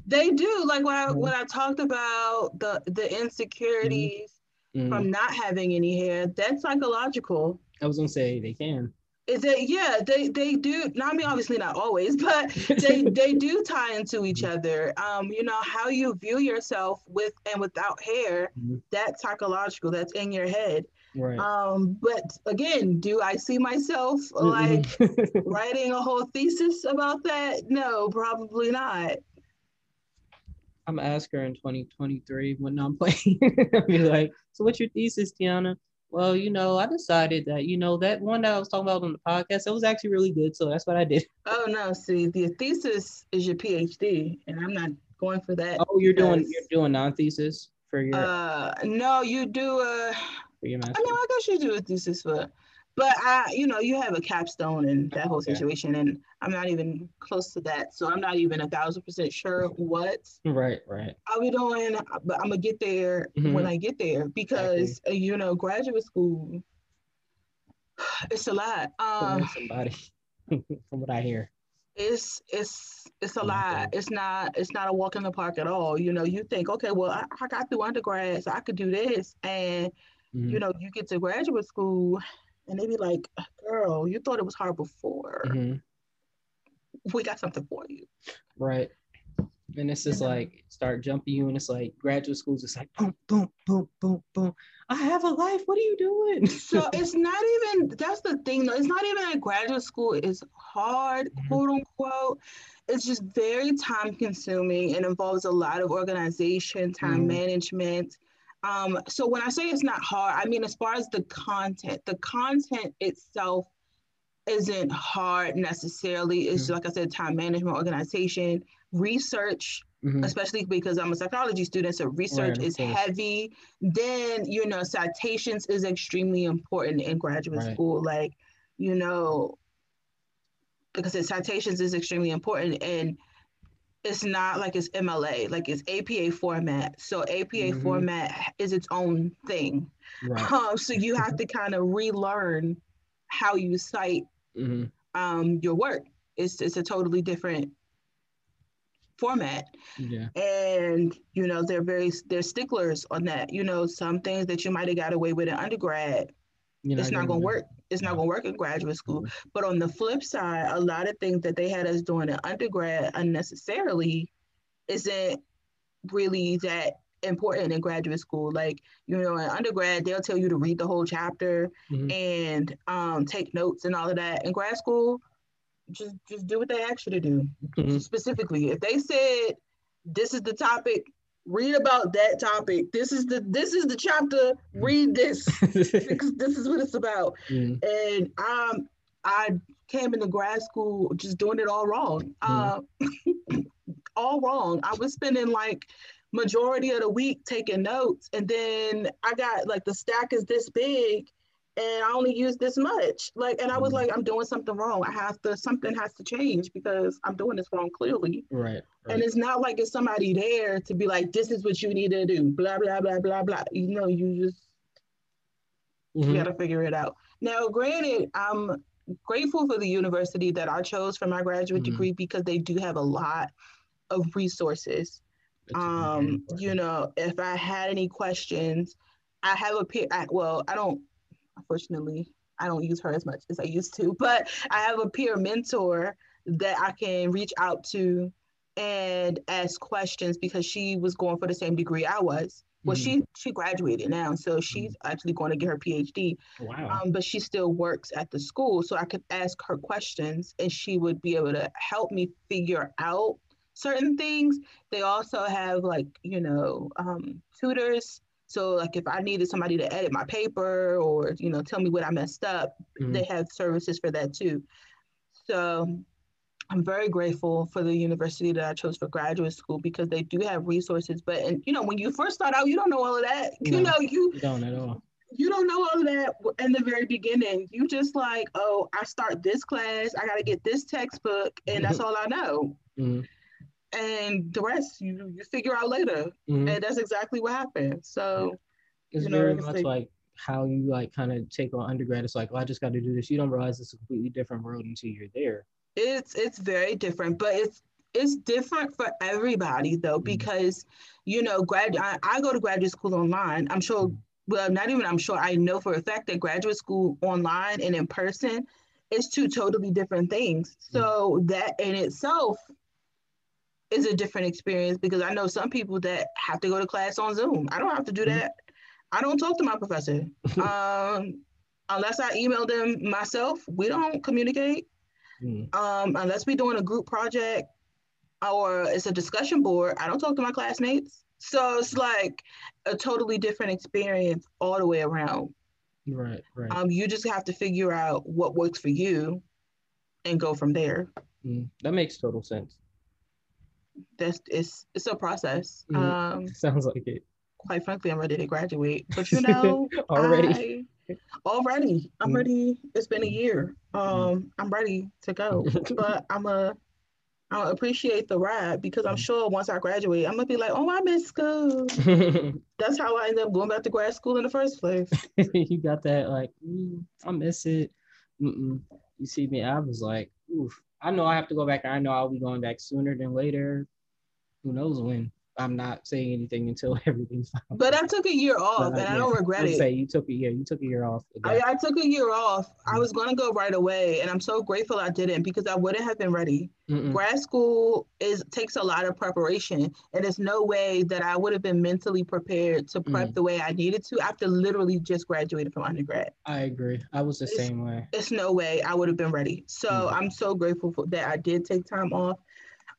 [SPEAKER 2] They do. Like when I, mm-hmm. when I talked about the the insecurities mm-hmm. from not having any hair, that's psychological.
[SPEAKER 1] I was gonna say they can.
[SPEAKER 2] Is that yeah, they they do not I mean obviously not always, [laughs] but they they do tie into each mm-hmm. other. Um, you know, how you view yourself with and without hair, mm-hmm. that's psychological, that's in your head. Right. Um, but again, do I see myself like [laughs] writing a whole thesis about that? No, probably not.
[SPEAKER 1] I'm gonna ask her in 2023 when I'm playing. [laughs] I'll be like, so what's your thesis, Tiana? Well, you know, I decided that, you know, that one that I was talking about on the podcast, it was actually really good. So that's what I did. [laughs]
[SPEAKER 2] Oh no, see, the thesis is your PhD, and I'm not going for that.
[SPEAKER 1] Oh, you're doing you're doing non-thesis for your
[SPEAKER 2] uh no, you do a for your master. I mean, I guess you do a thesis for but I, you know, you have a capstone and that whole situation, and I'm not even close to that, so I'm not even a thousand percent sure what.
[SPEAKER 1] Right, right.
[SPEAKER 2] I'll be doing, but I'm gonna get there mm-hmm. when I get there because exactly. you know, graduate school, it's a lot. Um,
[SPEAKER 1] somebody, [laughs] from what I hear.
[SPEAKER 2] It's it's it's a lot. It's not it's not a walk in the park at all. You know, you think, okay, well, I, I got through undergrad, so I could do this, and mm-hmm. you know, you get to graduate school and they be like, "Girl, you thought it was hard before. Mm-hmm. We got something for you."
[SPEAKER 1] Right. And it's just like start jumping you, and it's like graduate school's just like boom, boom, boom, boom, boom. I have a life. What are you doing? [laughs]
[SPEAKER 2] so it's not even. That's the thing, though. It's not even that graduate school is hard, mm-hmm. quote unquote. It's just very time consuming and involves a lot of organization, time mm-hmm. management um, so when I say it's not hard, I mean as far as the content, the content itself isn't hard necessarily. It's mm-hmm. like I said, time management, organization, research, mm-hmm. especially because I'm a psychology student, so research right, is heavy. Then, you know, citations is extremely important in graduate right. school. Like, you know, because citations is extremely important. And it's not like it's MLA, like it's APA format. So APA mm-hmm. format is its own thing. Right. Um, [laughs] so you have to kind of relearn how you cite mm-hmm. um, your work. It's it's a totally different format. Yeah. And you know, they're very they're sticklers on that. You know, some things that you might have got away with in undergrad, you it's not gonna work it's not going to work in graduate school. Mm-hmm. But on the flip side, a lot of things that they had us doing in undergrad unnecessarily isn't really that important in graduate school. Like, you know, in undergrad, they'll tell you to read the whole chapter mm-hmm. and um, take notes and all of that. In grad school, just just do what they ask you to do. Mm-hmm. Specifically, if they said this is the topic, read about that topic. This is the this is the chapter. Read this [laughs] because this is what it's about. Mm. And um, I came into grad school just doing it all wrong. Mm. Uh, [laughs] all wrong. I was spending like majority of the week taking notes, and then I got like the stack is this big, and I only use this much. Like, and I was mm-hmm. like, I'm doing something wrong. I have to, something has to change because I'm doing this wrong clearly.
[SPEAKER 1] Right. right.
[SPEAKER 2] And it's not like it's somebody there to be like, this is what you need to do, blah, blah, blah, blah, blah. You know, you just mm-hmm. you gotta figure it out. Now, granted, I'm grateful for the university that I chose for my graduate mm-hmm. degree because they do have a lot of resources. Um, you know, if I had any questions, I have a peer. I, well, I don't unfortunately, I don't use her as much as I used to, [laughs] but I have a peer mentor that I can reach out to and ask questions because she was going for the same degree I was. Well, mm-hmm. she she graduated now, so she's mm-hmm. actually going to get her PhD.
[SPEAKER 1] Wow!
[SPEAKER 2] Um, but she still works at the school, so I could ask her questions, and she would be able to help me figure out certain things. They also have like you know um, tutors so like if I needed somebody to edit my paper or you know tell me what I messed up, mm-hmm. they have services for that too. So I'm very grateful for the university that I chose for graduate school because they do have resources. But and you know when you first start out, you don't know all of that. No, you know you,
[SPEAKER 1] you don't at all.
[SPEAKER 2] You don't know all of that in the very beginning. You just like, oh, I start this class, I got to get this textbook, and that's [laughs] all I know. Mm-hmm and the rest you you figure out later, mm-hmm. and that's exactly what happened. So
[SPEAKER 1] it's you know, very much like, like how you like kind of take on undergrad. It's like, oh, I just got to do this. You don't realize it's a completely different world until you're there.
[SPEAKER 2] It's it's very different, but it's it's different for everybody though mm-hmm. because you know grad I, I, go to graduate school online. I'm sure. Mm-hmm. Well, not even I'm sure. I know for a fact that graduate school online and in person is two totally different things. Mm-hmm. So that in itself is a different experience because I know some people that have to go to class on Zoom. I don't have to do mm-hmm. that. I don't talk to my professor. [laughs] um, unless I email them myself, we don't communicate. Mm. Um, unless we're doing a group project or it's a discussion board, I don't talk to my classmates. So it's like a totally different experience all the way around.
[SPEAKER 1] Right, right.
[SPEAKER 2] Um, you just have to figure out what works for you and go from there.
[SPEAKER 1] Mm. That makes total sense
[SPEAKER 2] that's is it's a process. Mm, um, [laughs]
[SPEAKER 1] sounds like it.
[SPEAKER 2] Quite frankly, I'm ready to graduate, but you [laughs] know,
[SPEAKER 1] already,
[SPEAKER 2] I, already, I'm mm. ready. It's been a year. Mm. Um, I'm ready to go, [laughs] but I'm a I appreciate the ride because I'm sure once I graduate, I'm gonna be like, oh, I miss school. That's how I ended up going back to grad school in the first place.
[SPEAKER 1] you got that, like, mm, I miss it. Mm-mm. You see me, I was like, oof, I know I have to go back. I know I'll be going back sooner than later. Who knows when? I'm not saying anything until [laughs] everything's fine.
[SPEAKER 2] But I took a year off, but, and yeah, I don't regret it.
[SPEAKER 1] Say you took a year. You took a year off.
[SPEAKER 2] I, I, took a year off. Mm-hmm. I was going to go right away, and I'm so grateful I didn't because I wouldn't have been ready. Mm-mm. Grad school is takes a lot of preparation, and there's no way that I would have been mentally prepared to prep mm. the way I needed to after literally just graduated from undergrad.
[SPEAKER 1] I agree. I was the
[SPEAKER 2] it's,
[SPEAKER 1] same way.
[SPEAKER 2] It's no way I would have been ready. So mm. I'm so grateful for that I did take time off.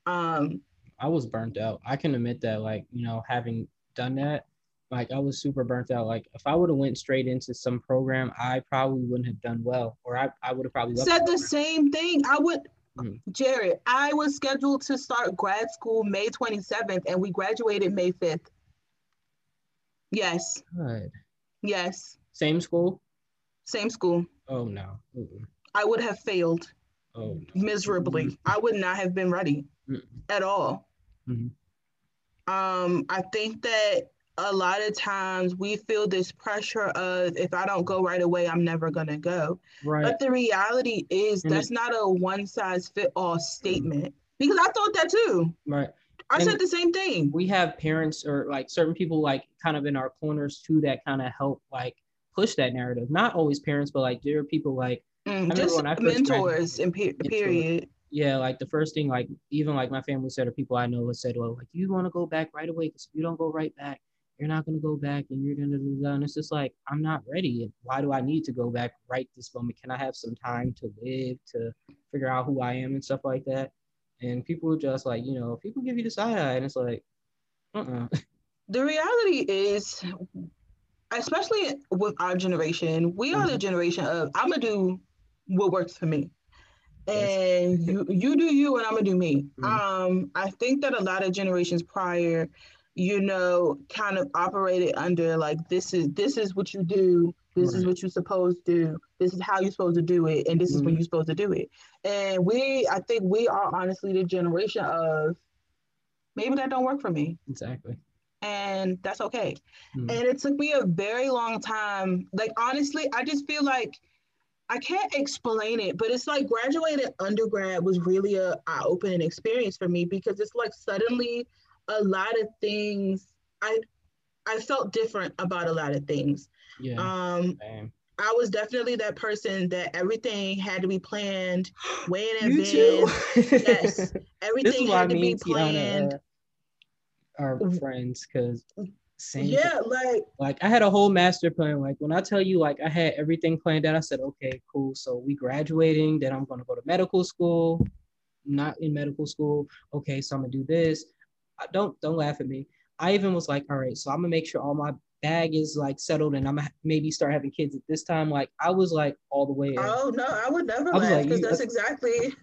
[SPEAKER 2] Um,
[SPEAKER 1] I was burnt out. I can admit that, like, you know, having done that, like I was super burnt out. Like if I would have went straight into some program, I probably wouldn't have done well, or I, I would have probably
[SPEAKER 2] said the same thing. I would, mm-hmm. Jared. I was scheduled to start grad school May 27th, and we graduated May 5th. Yes.
[SPEAKER 1] Good.
[SPEAKER 2] Yes.
[SPEAKER 1] Same school.
[SPEAKER 2] Same school.
[SPEAKER 1] Oh no. Mm-mm.
[SPEAKER 2] I would have failed.
[SPEAKER 1] Oh. No.
[SPEAKER 2] Miserably. Mm-hmm. I would not have been ready Mm-mm. at all. Mm-hmm. Um, I think that a lot of times we feel this pressure of if I don't go right away, I'm never gonna go.
[SPEAKER 1] Right.
[SPEAKER 2] But the reality is and that's not a one size fit all statement. Because I thought that too.
[SPEAKER 1] Right.
[SPEAKER 2] I and said the same thing.
[SPEAKER 1] We have parents or like certain people like kind of in our corners too that kind of help like push that narrative. Not always parents, but like there are people like
[SPEAKER 2] mm, just mentors in pe- period
[SPEAKER 1] yeah, like the first thing, like even like my family said, or people I know have said, well, like you want to go back right away because if you don't go right back, you're not gonna go back, and you're gonna do that. And it's just like I'm not ready. Why do I need to go back right this moment? Can I have some time to live, to figure out who I am and stuff like that? And people just like, you know, people give you the side eye, and it's like, uh uh [laughs]
[SPEAKER 2] The reality is, especially with our generation, we are mm-hmm. the generation of I'm gonna do what works for me and you you do you and I'm gonna do me. Mm-hmm. Um, I think that a lot of generations prior, you know, kind of operated under like this is this is what you do, this right. is what you're supposed to do, this is how you're supposed to do it, and this mm-hmm. is when mm-hmm. you're supposed to do it. And we, I think we are honestly the generation of maybe that don't work for me.
[SPEAKER 1] Exactly.
[SPEAKER 2] And that's okay. Mm-hmm. And it took me a very long time. Like honestly, I just feel like I can't explain it, but it's like graduating undergrad was really a eye-opening experience for me because it's like suddenly a lot of things I I felt different about a lot of things. Yeah. Um I was definitely that person that everything had to be planned [gasps] way in advance. yes. [laughs] Everything had to be planned.
[SPEAKER 1] Tiana are friends because
[SPEAKER 2] same yeah, thing. like
[SPEAKER 1] like I had a whole master plan. Like when I tell you like I had everything planned out, I said, okay, cool. So we graduating, then I'm gonna go to medical school, not in medical school. Okay, so I'm gonna do this I, don't don't laugh at me. I even was like, all right, so I'm gonna make sure all my bag is like settled and I'm gonna maybe start having kids at this time. Like I was like all the way. In.
[SPEAKER 2] Oh no, I would never I laugh because like, that's exactly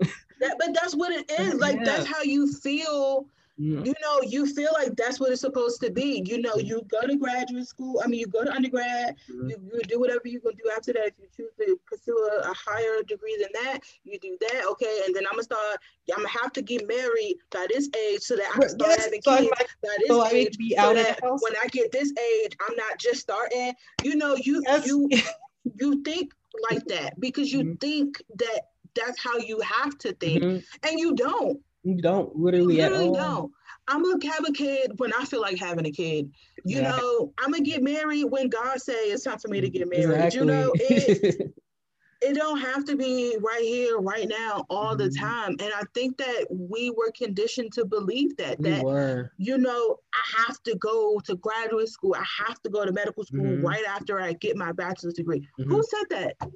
[SPEAKER 2] [laughs] that. But that's what it is. Like yeah. that's how you feel Mm. You know, you feel like that's what it's supposed to be. You know, you go to graduate school. I mean, you go to undergrad. Mm. You, you do whatever you're gonna do after that. If you choose to pursue a, a, higher degree than that, you do that. Okay, and then I'm gonna start. I'm gonna have to get married by this age so that I can start yes, having so kids like, by this so age. Be so that when I get this age, I'm not just starting. You know, you yes. you [laughs] you think like that because you mm-hmm. think that that's how you have to think, mm-hmm. and you don't.
[SPEAKER 1] You don't literally, you literally don't.
[SPEAKER 2] I'm gonna have a kid when I feel like having a kid. You yeah. know, I'm gonna get married when God say it's time for me to get married. Exactly. You know, [laughs] it, it don't have to be right here, right now, all mm-hmm. the time. And I think that we were conditioned to believe that we that were. you know, I have to go to graduate school, I have to go to medical school mm-hmm. right after I get my bachelor's degree. Mm-hmm. Who said that?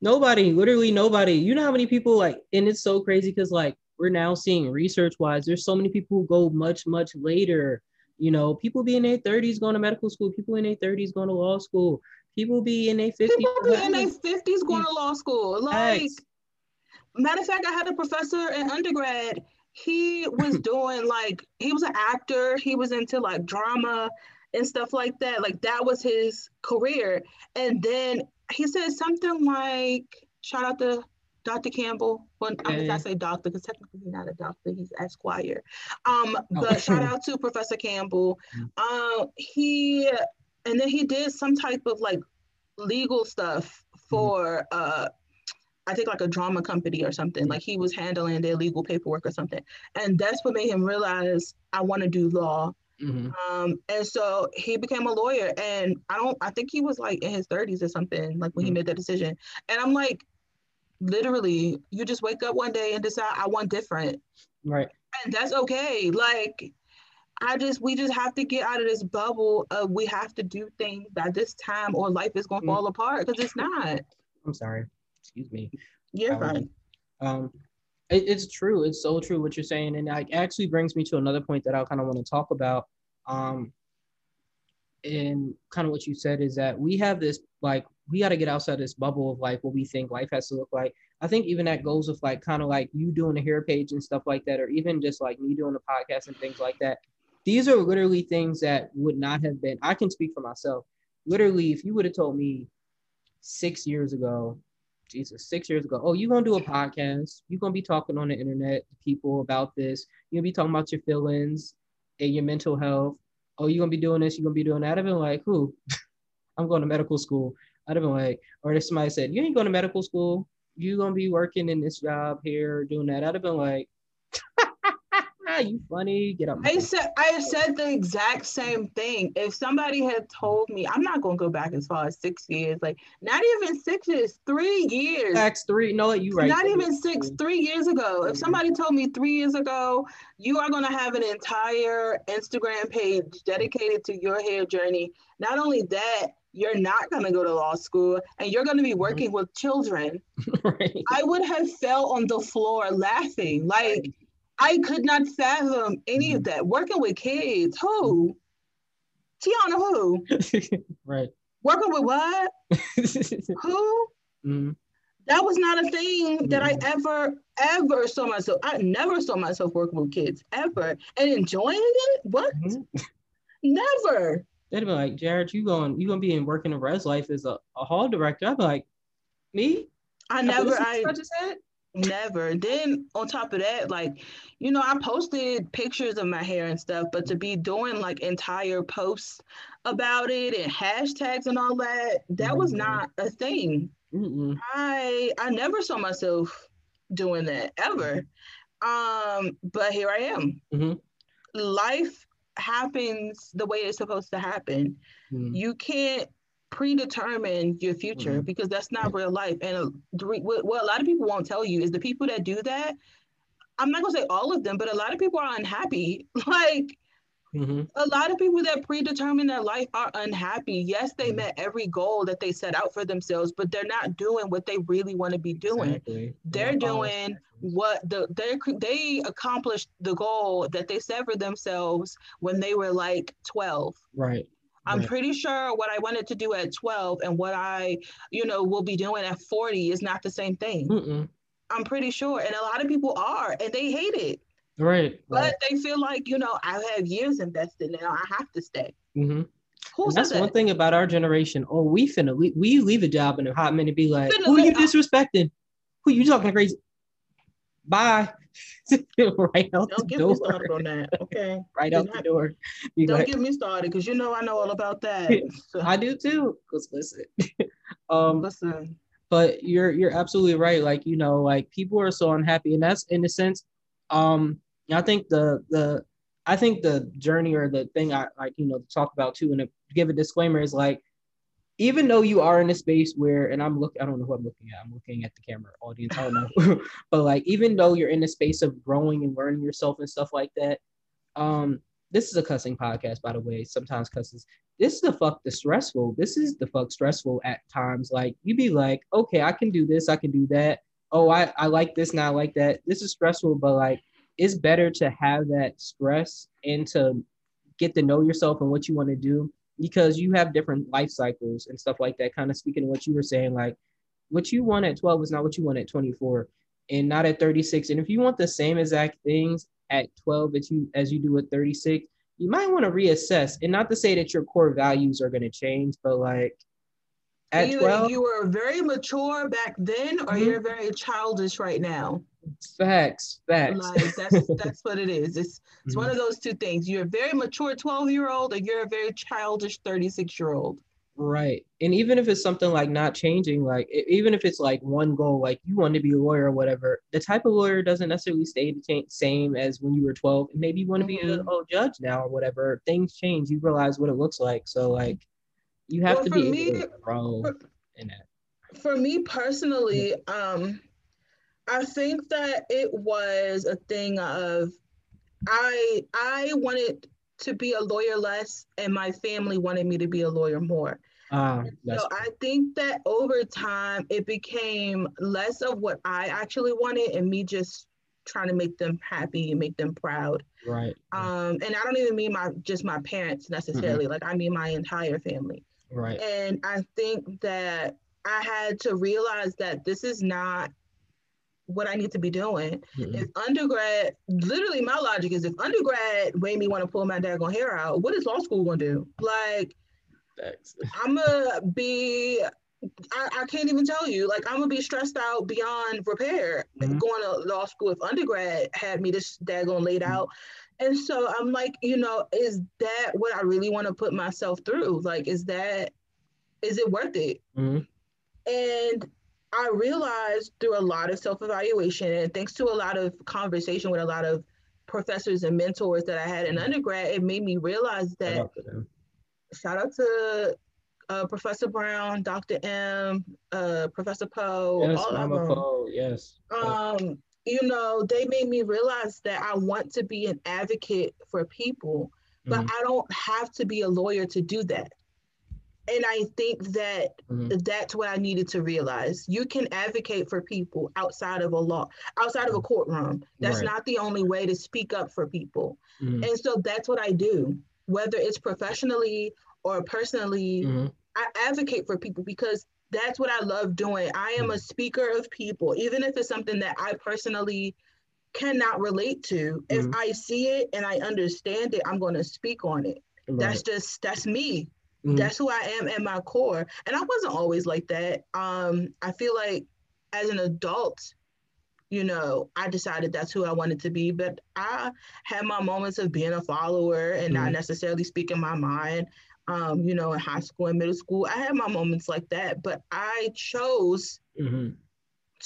[SPEAKER 1] Nobody, literally nobody. You know how many people like, and it's so crazy because like we're now seeing research wise, there's so many people who go much, much later. You know, people be in their 30s going to medical school, people in their 30s going to law school, people be in their 50s.
[SPEAKER 2] People be in their 50s going to law school. Like, yes. matter of fact, I had a professor in undergrad. He was [laughs] doing like, he was an actor, he was into like drama and stuff like that. Like, that was his career. And then he said something like, shout out to Dr. Campbell. Well, okay. I, I say doctor because technically he's not a doctor; he's Esquire. Um, oh. but shout out to Professor Campbell. Um, he and then he did some type of like legal stuff for uh, I think like a drama company or something. Like he was handling their legal paperwork or something, and that's what made him realize I want to do law. Mm-hmm. Um, and so he became a lawyer, and I don't. I think he was like in his 30s or something, like when mm-hmm. he made that decision. And I'm like, literally you just wake up one day and decide I want different.
[SPEAKER 1] Right.
[SPEAKER 2] And that's okay. Like I just we just have to get out of this bubble of we have to do things by this time or life is gonna mm. fall apart because it's not.
[SPEAKER 1] I'm sorry. Excuse me.
[SPEAKER 2] You're um, fine.
[SPEAKER 1] Um it, it's true. It's so true what you're saying. And it actually brings me to another point that I kind of want to talk about. Um and kind of what you said is that we have this like we got to get outside this bubble of like what we think life has to look like. I think even that goes with like kind of like you doing a hair page and stuff like that, or even just like me doing a podcast and things like that. These are literally things that would not have been. I can speak for myself. Literally, if you would have told me six years ago, Jesus, six years ago, oh, you're gonna do a podcast, you're gonna be talking on the internet to people about this, you're gonna be talking about your feelings and your mental health. Oh, you're gonna be doing this, you're gonna be doing that. I've been like, who? [laughs] I'm going to medical school. I'd have been like, or if somebody said, You ain't going to medical school, you gonna be working in this job here, doing that. I'd have been like, [laughs] you funny, get up.
[SPEAKER 2] I said I said the exact same thing. If somebody had told me, I'm not gonna go back as far as six years, like not even six years, three years.
[SPEAKER 1] That's three, no, you right.
[SPEAKER 2] Not even six, three years ago. If mm-hmm. somebody told me three years ago, you are gonna have an entire Instagram page dedicated to your hair journey. Not only that, you're not going to go to law school and you're going to be mm-hmm. working with children [laughs] right. i would have fell on the floor laughing like i could not fathom any of mm-hmm. that working with kids who tiana who [laughs]
[SPEAKER 1] right
[SPEAKER 2] working with what [laughs] who
[SPEAKER 1] mm-hmm.
[SPEAKER 2] That was not a thing that I ever, ever saw myself. I never saw myself working with kids ever and enjoying it. What? Mm-hmm. Never.
[SPEAKER 1] They'd be like, Jared, you going you gonna be in working a res life as a, a hall director. I'd be like, me?
[SPEAKER 2] I never I, I just said never. Then on top of that, like, you know, I posted pictures of my hair and stuff, but to be doing like entire posts about it and hashtags and all that, that mm-hmm. was not a thing. Mm-mm. I I never saw myself doing that ever. Um, but here I am. Mm-hmm. Life happens the way it's supposed to happen. Mm-hmm. You can't predetermine your future mm-hmm. because that's not real life. And uh, what a lot of people won't tell you is the people that do that. I'm not gonna say all of them, but a lot of people are unhappy. [laughs] Like Mm-hmm. A lot of people that predetermine their life are unhappy. Yes, they mm-hmm. met every goal that they set out for themselves, but they're not doing what they really want to be doing. Exactly. They're yeah. doing what the they they accomplished the goal that they set for themselves when they were like 12.
[SPEAKER 1] Right.
[SPEAKER 2] I'm right. pretty sure what I wanted to do at 12 and what I, you know, will be doing at 40 is not the same thing. Mm-mm. I'm pretty sure. And a lot of people are, and they hate it.
[SPEAKER 1] Right.
[SPEAKER 2] But
[SPEAKER 1] right.
[SPEAKER 2] they feel like, you know, I have years invested now. I have to stay. Mm-hmm.
[SPEAKER 1] that's that? one thing about our generation. Oh, we finna we, we leave a job in a hot minute, be like, finna who you disrespecting? Who you talking crazy? Bye. [laughs]
[SPEAKER 2] right out don't the get door. me started on that. [laughs] Okay.
[SPEAKER 1] right out the door.
[SPEAKER 2] Be don't like, get me started because you know I know all about that. [laughs]
[SPEAKER 1] So. I do too. Cause listen. um listen. But you're you're absolutely right. Like, you know, like people are so unhappy. And that's in a sense, um, I think the the I think the journey or the thing I like you know talk about too and to give a disclaimer is like even though you are in a space where and I'm looking I don't know who I'm looking at. I'm looking at the camera audience. I don't know [laughs] but like even though you're in a space of growing and learning yourself and stuff like that um this is a cussing podcast by the way sometimes cusses. This is the fuck the stressful this is the fuck stressful at times. Like you be like okay I can do this I can do that. Oh I I like this now I like that. This is stressful but like it's better to have that stress and to get to know yourself and what you want to do because you have different life cycles and stuff like that. Kind of speaking of what you were saying, like what you want at 12 is not what you want at 24 and not at 36. And if you want the same exact things at 12 as you as you do at 36, you might want to reassess. And not to say that your core values are going to change, but like
[SPEAKER 2] at you, 12 you were very mature back then or mm-hmm. you're very childish right now
[SPEAKER 1] Facts, facts.
[SPEAKER 2] Like that's [laughs] that's what it is. It's it's mm one of those two things. You're a very mature 12 year old, or you're a very childish 36 year old.
[SPEAKER 1] Right. And even if it's something like not changing, like even if it's like one goal, like you want to be a lawyer or whatever, the type of lawyer doesn't necessarily stay the same as when you were 12. Maybe you want to mm-hmm. be a, mm-hmm. a, judge now or whatever. Things change. You realize what it looks like. So like you have well, to be me, able to grow for, in that.
[SPEAKER 2] For me personally, um, I think that it was a thing of I I wanted to be a lawyer less and my family wanted me to be a lawyer more. Uh, so I think that over time it became less of what I actually wanted and me just trying to make them happy and make them proud.
[SPEAKER 1] Right.
[SPEAKER 2] Um, and I don't even mean my just my parents necessarily. Mm-hmm. Like I mean my entire family.
[SPEAKER 1] Right.
[SPEAKER 2] And I think that I had to realize that this is not what I need to be doing. Mm-hmm. If undergrad, literally my logic is if undergrad made me want to pull my daggone hair out, what is law school gonna do? Like Thanks. I'm gonna be I, I, can't even tell you. Like I'm gonna be stressed out beyond repair mm-hmm. going to law school if undergrad had me this daggone laid mm-hmm. out. And so I'm like, you know, is that what I really want to put myself through? Like, is that is it worth it? Mm-hmm. And I realized through a lot of self evaluation and thanks to a lot of conversation with a lot of professors and mentors that I had in undergrad, it made me realize that. Shout out to, shout out to uh, Professor Brown, Dr. M, uh, Professor Poe,
[SPEAKER 1] yes, all Mama of them. Poe, yes.
[SPEAKER 2] Um, you know, they made me realize that I want to be an advocate for people, but mm-hmm. I don't have to be a lawyer to do that and I think that mm-hmm. that's what I needed to realize. You can advocate for people outside of a law, outside of a courtroom. That's right. not the only way to speak up for people. Mm-hmm. And so that's what I do, whether it's professionally or personally. Mm-hmm. I advocate for people because that's what I love doing. I am a speaker of people, even if it's something that I personally cannot relate to. Mm-hmm. If I see it and I understand it, I'm going to speak on it. Right. That's just that's me. Mm-hmm. That's who I am at my core. And I wasn't always like that. Um, I feel like as an adult, you know, I decided that's who I wanted to be. But I had my moments of being a follower and mm-hmm. not necessarily speaking my mind. Um, you know, in high school and middle school, I had my moments like that, but I chose mm-hmm.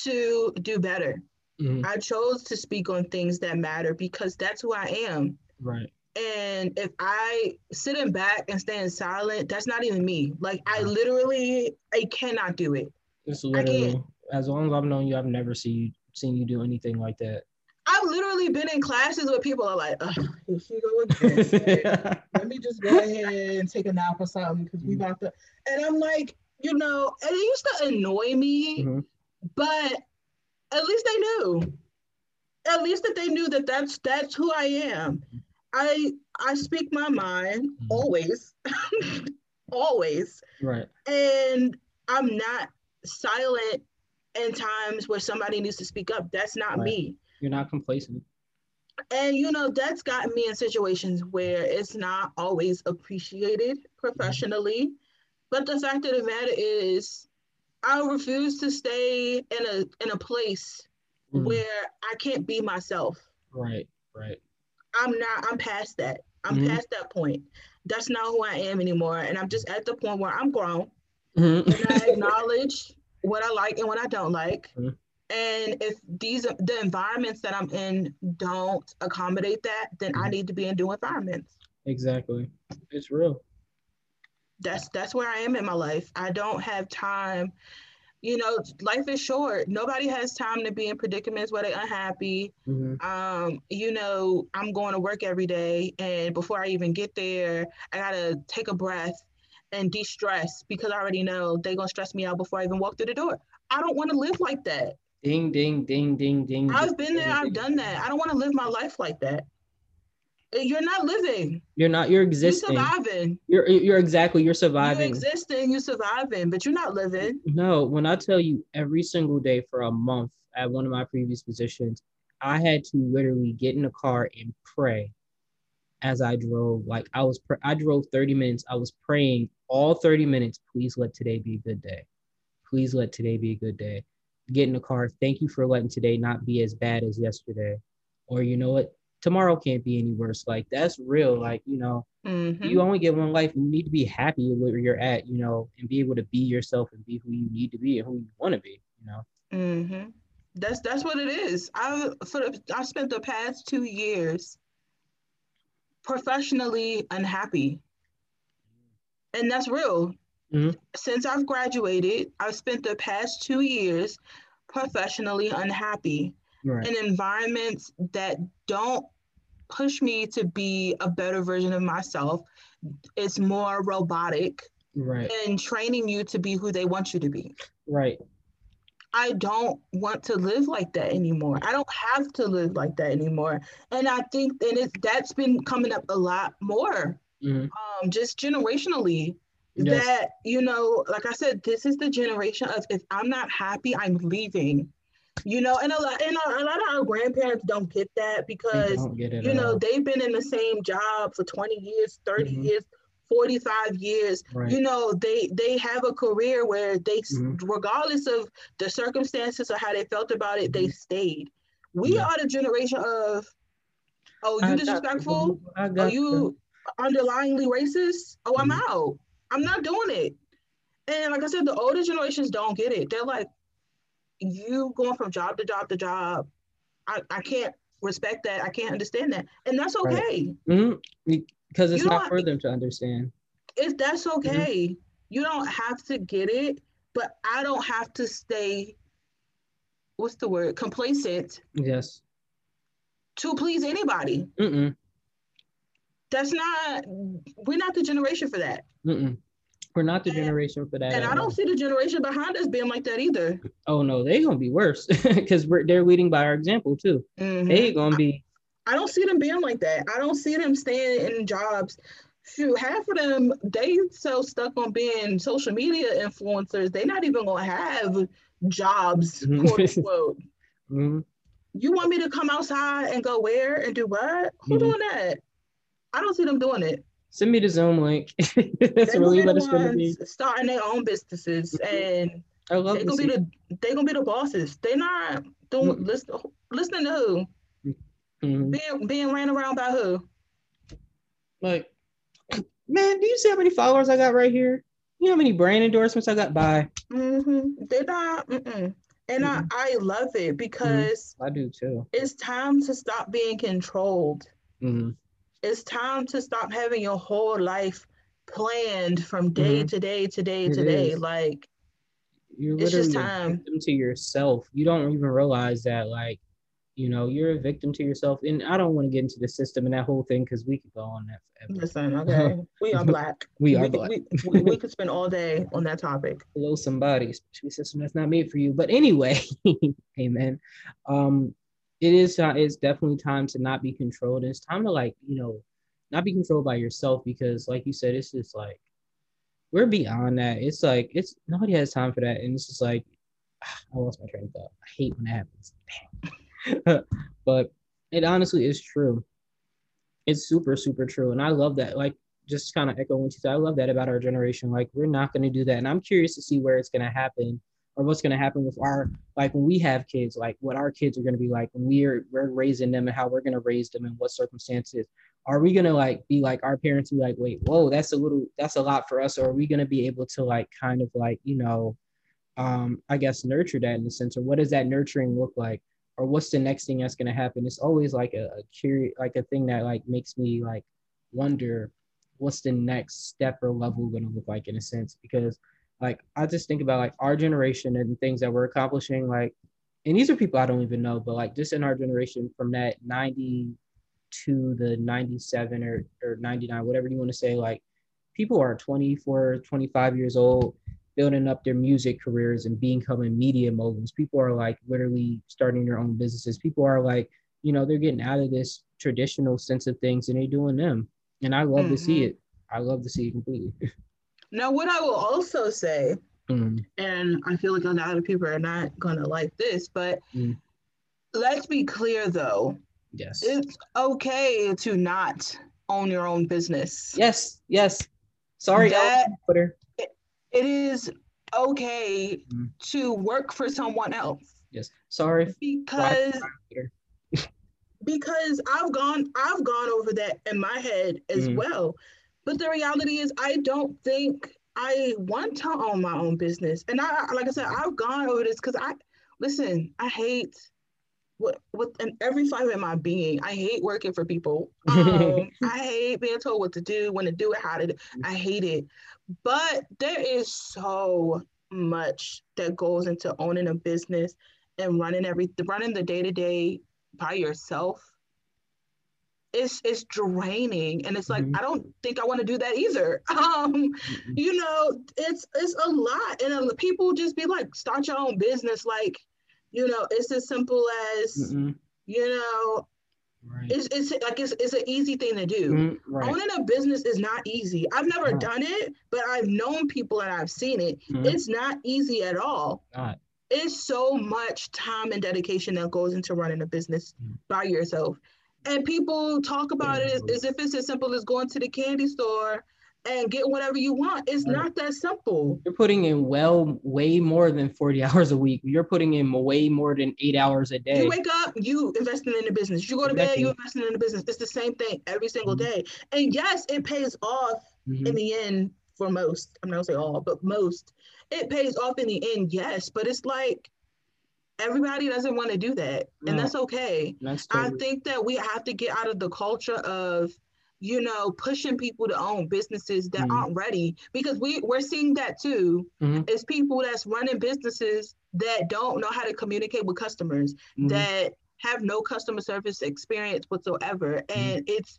[SPEAKER 2] to do better. Mm-hmm. I chose to speak on things that matter because that's who I am.
[SPEAKER 1] Right.
[SPEAKER 2] And if I sit in back and stand silent, that's not even me. Like I literally, I cannot do it.
[SPEAKER 1] It's literally, as long as I've known you, I've never seen you seen you do anything like that.
[SPEAKER 2] I've literally been in classes where people are like, here she go [laughs] again. Let me just go ahead and take a nap or something because we about to. And I'm like, you know, and it used to annoy me, mm-hmm. but at least they knew. At least that they knew that that's that's who I am. I I speak my mind mm-hmm. always, [laughs] always.
[SPEAKER 1] Right.
[SPEAKER 2] And I'm not silent in times where somebody needs to speak up. That's not right. me.
[SPEAKER 1] You're not complacent.
[SPEAKER 2] And you know, that's gotten me in situations where it's not always appreciated professionally. Mm-hmm. But the fact of the matter is I refuse to stay in a in a place mm-hmm. where I can't be myself.
[SPEAKER 1] Right, right.
[SPEAKER 2] I'm not, I'm past that. I'm mm-hmm. past that point. That's not who I am anymore. And I'm just at the point where I'm grown. Mm-hmm. and I [laughs] acknowledge what I like and what I don't like. Mm-hmm. And if these the environments that I'm in don't accommodate that, then I need to be in new environments.
[SPEAKER 1] Exactly. It's real.
[SPEAKER 2] That's that's where I am in my life. I don't have time. You know, life is short. Nobody has time to be in predicaments where they're unhappy. Mm-hmm. Um, you know, I'm going to work every day, and before I even get there, I gotta take a breath and de-stress because I already know they're gonna stress me out before I even walk through the door. I don't want to live like that.
[SPEAKER 1] Ding ding ding ding ding.
[SPEAKER 2] I've been there, I've done that. I don't want to live my life like that. Eh, you're not living.
[SPEAKER 1] You're not. You're existing.
[SPEAKER 2] You're surviving.
[SPEAKER 1] You're you're exactly. You're surviving.
[SPEAKER 2] You're existing. You're surviving, but you're not living.
[SPEAKER 1] No. When I tell you every single day for a month at one of my previous positions, I had to literally get in a car and pray as I drove. Like I was, pr- I drove 30 minutes. I was praying all 30 minutes. Please let today be a good day. Please let today be a good day. Get in the car. Thank you for letting today not be as bad as yesterday. Or you know what? Tomorrow can't be any worse. Like that's real. Like, you know, mm-hmm. you only get one life. You need to be happy where you're at, you know, and be able to be yourself and be who you need to be and who you want to be, you know.
[SPEAKER 2] Mm-hmm. That's that's what it is. I for the, I spent the past two years professionally unhappy. And that's real. Mm-hmm. Since I've graduated, I've spent the past two years professionally unhappy right. in environments that don't push me to be a better version of myself. It's more robotic
[SPEAKER 1] right.
[SPEAKER 2] and training you to be who they want you to be.
[SPEAKER 1] Right.
[SPEAKER 2] I don't want to live like that anymore. I don't have to live like that anymore. And I think that it's that's been coming up a lot more. Mm-hmm. Um, just generationally. Yes. That, you know, like I said, this is the generation of if I'm not happy, I'm leaving. You know, and a lot and a, a lot of our grandparents don't get that because get you know, all. they've been in the same job for 20 years, 30 mm-hmm. years 45 years right. you know they they have a career where they mm-hmm. regardless of the circumstances or how they felt about it they mm-hmm. stayed we yeah. are the generation of oh you I disrespectful are you underlyingly racist oh i'm mm-hmm. out i'm not doing it and like i said the older generations don't get it they're like you going from job to job to job i, I can't respect that i can't understand that and that's okay
[SPEAKER 1] right. mm-hmm because it's not for them to understand.
[SPEAKER 2] If that's mm-hmm. okay. Mm-hmm. You don't have to get it, but I don't have to stay. What's the word? Complacent.
[SPEAKER 1] Yes.
[SPEAKER 2] To please anybody. Mm-mm. That's not. We're not the generation for that.
[SPEAKER 1] Mm-mm. We're not the and, generation for that.
[SPEAKER 2] And I don't see the generation behind us being like that either.
[SPEAKER 1] Oh no, they're gonna be worse [laughs] because we're they're leading by our example too. Mm-hmm. They're gonna be
[SPEAKER 2] I don't see them being like that. I don't see them staying in jobs shoot, half of them they so stuck on being social media influencers, they not even gonna have jobs,
[SPEAKER 1] Mhm.
[SPEAKER 2] quote unquote. [laughs]
[SPEAKER 1] Mhm.
[SPEAKER 2] You want me to come outside and go where and do what? Who
[SPEAKER 1] Mhm.
[SPEAKER 2] doing that? I don't see them doing it.
[SPEAKER 1] Send me the Zoom link. [laughs] That's really what it's gonna be.
[SPEAKER 2] starting their own businesses
[SPEAKER 1] Mhm.
[SPEAKER 2] and
[SPEAKER 1] I love
[SPEAKER 2] they
[SPEAKER 1] to
[SPEAKER 2] gonna be the they gonna be the bosses. They're not doing
[SPEAKER 1] Mm.
[SPEAKER 2] listen, listening to who?
[SPEAKER 1] Mhm.
[SPEAKER 2] Being being ran around by who?
[SPEAKER 1] Like, [clears throat] man, do you see how many followers I got right here? You know how many brand endorsements I got by?
[SPEAKER 2] hmm They're not. Mm-mm. And I, I love it because
[SPEAKER 1] I do too.
[SPEAKER 2] it's time to stop being controlled.
[SPEAKER 1] Mhm.
[SPEAKER 2] It's time to stop having your whole life planned from day
[SPEAKER 1] Mhm.
[SPEAKER 2] to day to day
[SPEAKER 1] It
[SPEAKER 2] to day.
[SPEAKER 1] is.
[SPEAKER 2] Like
[SPEAKER 1] You're
[SPEAKER 2] It's just time.
[SPEAKER 1] victim to yourself. You don't even realize that, like, you know, you're a victim to yourself. And I don't want to get into the system and that whole thing because we could go on that forever.
[SPEAKER 2] listen, [laughs] okay, we are black. [laughs]
[SPEAKER 1] We are
[SPEAKER 2] could-
[SPEAKER 1] black.
[SPEAKER 2] We, [laughs] we, we could spend all day on that topic.
[SPEAKER 1] Below somebody, especially system that's not made for you. But anyway, amen. Um, it is uh, it's definitely time to not be controlled. It's time to like, you know, not be controlled by yourself because like you said, it's just like we're beyond that. It's like it's nobody has time for that. And it's just like [sighs] I lost my train of thought. I hate when that happens. [laughs] But it honestly is true. It's super, super true. And I love that. Like just kind of echo what you said. I love that about our generation. Like we're not going to do that. And I'm curious to see where it's going to happen or what's going to happen with our like when we have kids, like what our kids are going to be like when we're we're raising them and how we're going to raise them and what circumstances. Are we going to like be like our parents be like, wait, whoa, that's a little, that's a lot for us. Or are we going to be able to like kind of like, you know, um, I guess nurture that in a sense, or what does that nurturing look like? Or what's the next thing that's gonna happen? It's always like a, a curious, like a thing that like makes me like wonder what's the next step or level gonna look like in a sense. Because like I just think about like our generation and things that we're accomplishing, like, and these are people I don't even know, but like just in our generation from that 90 to the 97 or, or 99, whatever you want to say, like people are 24, 25 years old building up their music careers and becoming media moguls. People are like literally starting their own businesses. People are like, you know, they're getting out of this traditional sense of things and they're doing them. And I love to see
[SPEAKER 2] Mhm.
[SPEAKER 1] it. I love to see it completely. [laughs]
[SPEAKER 2] Now, what I will also say,
[SPEAKER 1] Mm,
[SPEAKER 2] and I feel like a lot of people are not gonna like this, but
[SPEAKER 1] Mm.
[SPEAKER 2] let's be clear though.
[SPEAKER 1] yes.
[SPEAKER 2] It's okay to not own your own business.
[SPEAKER 1] yes. Yes. Sorry,
[SPEAKER 2] That-
[SPEAKER 1] Twitter.
[SPEAKER 2] It is okay
[SPEAKER 1] Mm.
[SPEAKER 2] to work for someone else
[SPEAKER 1] Yes. Sorry.
[SPEAKER 2] because [laughs] because I've gone I've gone over that in my head as
[SPEAKER 1] Mhm.
[SPEAKER 2] well. But the reality is I don't think I want to own my own business. And I like I said, I've gone over this because I listen, I hate what with in every fiber in my being, I hate working for people. [laughs] Um, I hate being told what to do, when to do it, how to do it. I hate it. But there is so much that goes into owning a business and running every running the day-to-day by yourself it's it's draining and it's like
[SPEAKER 1] Mhm.
[SPEAKER 2] i don't think i want to do that either [laughs] um
[SPEAKER 1] Mm-mm.
[SPEAKER 2] you know it's it's a lot and uh, people just be like start your own business like you know it's as simple as
[SPEAKER 1] Mm-mm.
[SPEAKER 2] you know
[SPEAKER 1] Right.
[SPEAKER 2] it's it's like it's, it's an easy thing to do
[SPEAKER 1] Mm, right.
[SPEAKER 2] owning a business is not easy i've never
[SPEAKER 1] No.
[SPEAKER 2] done it but i've known people and i've seen it
[SPEAKER 1] Mhm.
[SPEAKER 2] it's not easy at all
[SPEAKER 1] Not.
[SPEAKER 2] it's so much time and dedication that goes into running a business
[SPEAKER 1] Mm.
[SPEAKER 2] by yourself. And people talk about it as, as if it's as simple as going to the candy store and get whatever you want. It's
[SPEAKER 1] Right.
[SPEAKER 2] not that simple.
[SPEAKER 1] You're putting in well way more than 40 [laughs] hours a week. You're putting in way more than eight hours a day.
[SPEAKER 2] You wake up, you investing in the business. You go to bed, you investing in the business. It's the same thing every single
[SPEAKER 1] Mhm.
[SPEAKER 2] day. And yes, it pays off
[SPEAKER 1] Mhm.
[SPEAKER 2] in the end for most. I'm not gonna say all, but most. It pays off in the end, yes. But it's like everybody doesn't want to do that. And
[SPEAKER 1] No.
[SPEAKER 2] that's okay.
[SPEAKER 1] That's
[SPEAKER 2] I think that we have to get out of the culture of, you know, pushing people to own businesses that
[SPEAKER 1] Mhm.
[SPEAKER 2] aren't ready because we we're seeing that too.
[SPEAKER 1] Mhm.
[SPEAKER 2] It's people that's running businesses that don't know how to communicate with customers,
[SPEAKER 1] Mhm.
[SPEAKER 2] that have no customer service experience whatsoever,
[SPEAKER 1] Mm-hmm.
[SPEAKER 2] and it's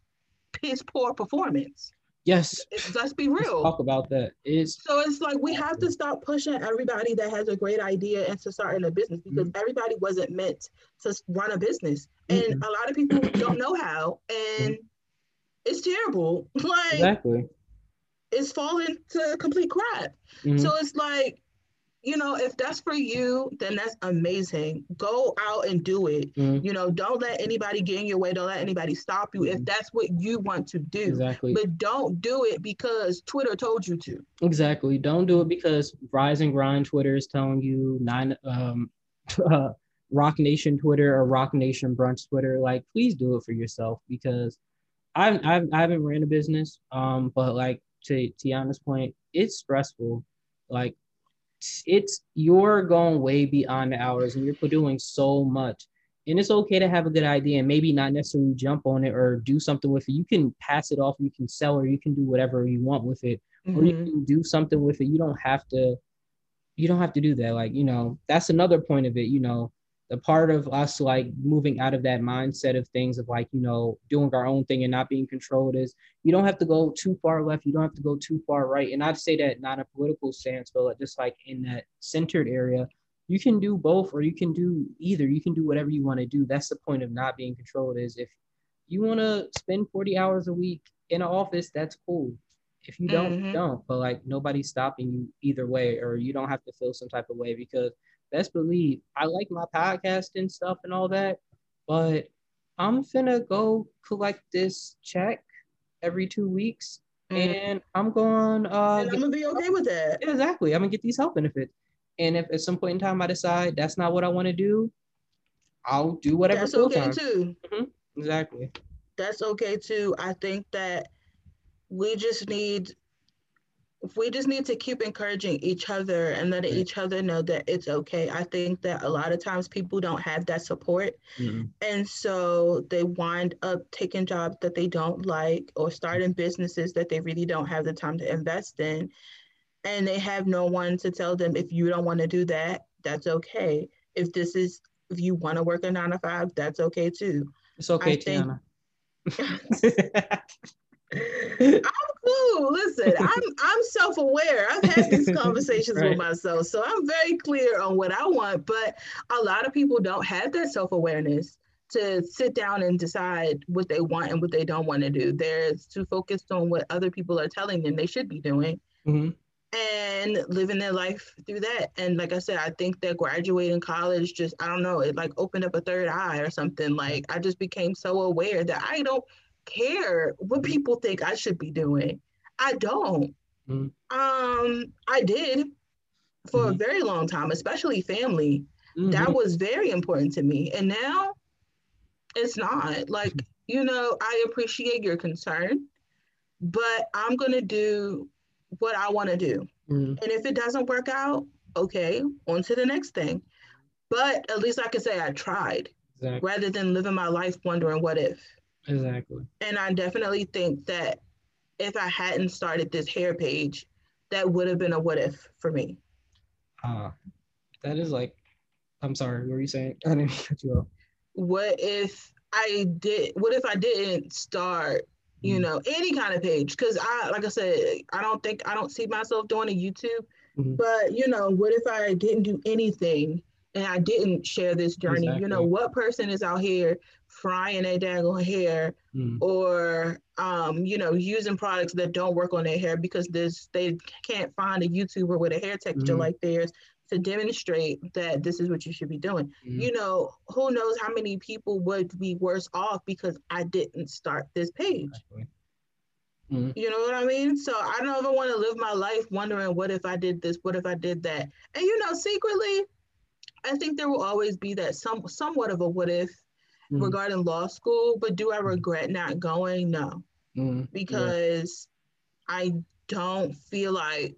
[SPEAKER 2] piss poor performance.
[SPEAKER 1] Yes.
[SPEAKER 2] Let's be
[SPEAKER 1] Let's
[SPEAKER 2] real.
[SPEAKER 1] talk about that. It's
[SPEAKER 2] So it's like we have to stop pushing everybody that has a great idea into starting a business mm-hmm. because everybody wasn't meant to run a business. And mm-hmm. a lot of people don't know how. And mm-hmm. it's terrible. [laughs] Like
[SPEAKER 1] exactly.
[SPEAKER 2] it's falling to complete crap.
[SPEAKER 1] Mhm.
[SPEAKER 2] So it's like, you know, if that's for you, then that's amazing. Go out and do it.
[SPEAKER 1] Mhm.
[SPEAKER 2] You know, don't let anybody get in your way. Don't let anybody stop you if
[SPEAKER 1] Mhm.
[SPEAKER 2] that's what you want to do.
[SPEAKER 1] Exactly.
[SPEAKER 2] But don't do it because Twitter told you to.
[SPEAKER 1] Exactly. Don't do it because Rise and Grind Twitter is telling you nine um [laughs] uh, Roc Nation Twitter or Roc Nation Brunch Twitter. Like, please do it for yourself because I've I've I haven't ran a business. Um, but like to Tiana's point, it's stressful. Like it's you're going way beyond the hours and you're doing so much. And it's okay to have a good idea and maybe not necessarily jump on it or do something with it. You can pass it off, you can sell or you can do whatever you want with it or you
[SPEAKER 2] Mhm.
[SPEAKER 1] can do something with it. You don't have to you don't have to do that. Like, you know, that's another point of it, you know, the part of us like moving out of that mindset of things of like, you know, doing our own thing and not being controlled is you don't have to go too far left, you don't have to go too far right. And I'd say that not a political stance, but just like in that centered area, you can do both or you can do either. You can do whatever you want to do. That's the point of not being controlled is if you want to spend 40 hours a week in an office, that's cool. If you don't,
[SPEAKER 2] Mhm.
[SPEAKER 1] don't. But like nobody's stopping you either way, or you don't have to feel some type of way because best believe I like my podcast and stuff and all that, but I'm finna go collect this check every two weeks
[SPEAKER 2] Mhm.
[SPEAKER 1] and I'm going uh
[SPEAKER 2] and I'm gonna be okay with that.
[SPEAKER 1] yeah, exactly. I'm gonna get these health benefits. And if at some point in time I decide that's not what I want to do, I'll do whatever
[SPEAKER 2] That's okay
[SPEAKER 1] time.
[SPEAKER 2] too.
[SPEAKER 1] Exactly.
[SPEAKER 2] That's okay too. I think that we just need we just need to keep encouraging each other and letting each other know that it's okay. I think that a lot of times people don't have that support
[SPEAKER 1] Mhm.
[SPEAKER 2] and so they wind up taking jobs that they don't like or starting businesses that they really don't have the time to invest in and they have no one to tell them if you don't want to do that that's okay if this is if you want to work a nine to five that's okay too
[SPEAKER 1] It's okay,
[SPEAKER 2] think-
[SPEAKER 1] Tiana. [laughs] [laughs]
[SPEAKER 2] i'm cool listen i'm i'm self-aware i've had these [laughs] conversations
[SPEAKER 1] Right.
[SPEAKER 2] with myself so i'm very clear on what i want but a lot of people don't have that self-awareness to sit down and decide what they want and what they don't want to do they're too focused on what other people are telling them they should be doing
[SPEAKER 1] Mhm.
[SPEAKER 2] and living their life through that. And like I said, I think that graduating college just, I don't know, it like opened up a third eye or something. Like I just became so aware that I don't care what people think I should be doing. I don't.
[SPEAKER 1] Mhm.
[SPEAKER 2] Um, I did for a
[SPEAKER 1] Mhm.
[SPEAKER 2] very long time, especially family. That
[SPEAKER 1] Mhm.
[SPEAKER 2] was very important to me. And now it's not. Like, you know, I appreciate your concern, but I'm going to do what I want to do.
[SPEAKER 1] Mhm.
[SPEAKER 2] And if it doesn't work out, okay, on to the next thing. But at least I can say I tried
[SPEAKER 1] Exactly.
[SPEAKER 2] rather than living my life wondering what if.
[SPEAKER 1] Exactly.
[SPEAKER 2] And I definitely think that if I hadn't started this hair page, that would have been a what if for me.
[SPEAKER 1] Uh, that is like, I'm sorry, what were you saying? I didn't [laughs] cut you off.
[SPEAKER 2] What if I did, what if I didn't start, you
[SPEAKER 1] Mhm.
[SPEAKER 2] know, any kind of page? Because I, like I said, I don't think, I don't see myself doing a YouTube.
[SPEAKER 1] Mhm.
[SPEAKER 2] But, you know, what if I didn't do anything and I didn't share this journey? You know, what person is out here frying their daggone hair
[SPEAKER 1] Mhm.
[SPEAKER 2] or, um, you know, using products that don't work on their hair because there's, they can't find a YouTuber with a hair texture
[SPEAKER 1] Mhm.
[SPEAKER 2] like theirs to demonstrate that this is what you should be doing.
[SPEAKER 1] Mhm.
[SPEAKER 2] You know, who knows how many people would be worse off because I didn't start this page.
[SPEAKER 1] Exactly. Mhm.
[SPEAKER 2] You know what I mean? So I don't ever want to live my life wondering what if I did this, what if I did that. And you know, secretly, I think there will always be that some somewhat of a what if
[SPEAKER 1] Mhm.
[SPEAKER 2] regarding law school, but do I regret not going? No.
[SPEAKER 1] Yeah.
[SPEAKER 2] because I don't feel like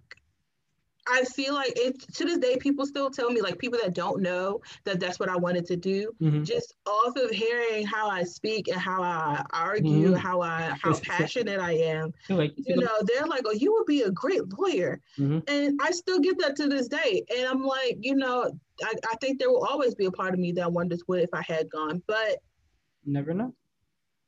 [SPEAKER 2] I feel like it to this day people still tell me like people that don't know that that's what I wanted to do
[SPEAKER 1] Mhm.
[SPEAKER 2] just off of hearing how I speak and how I argue,
[SPEAKER 1] Mhm.
[SPEAKER 2] how I how passionate I am,
[SPEAKER 1] like
[SPEAKER 2] you know, they're like, "Oh, you would be a great lawyer,"
[SPEAKER 1] Mhm.
[SPEAKER 2] and I still get that to this day. And I'm like, you know, I, I think there will always be a part of me that wonders what if I had gone, but
[SPEAKER 1] never know.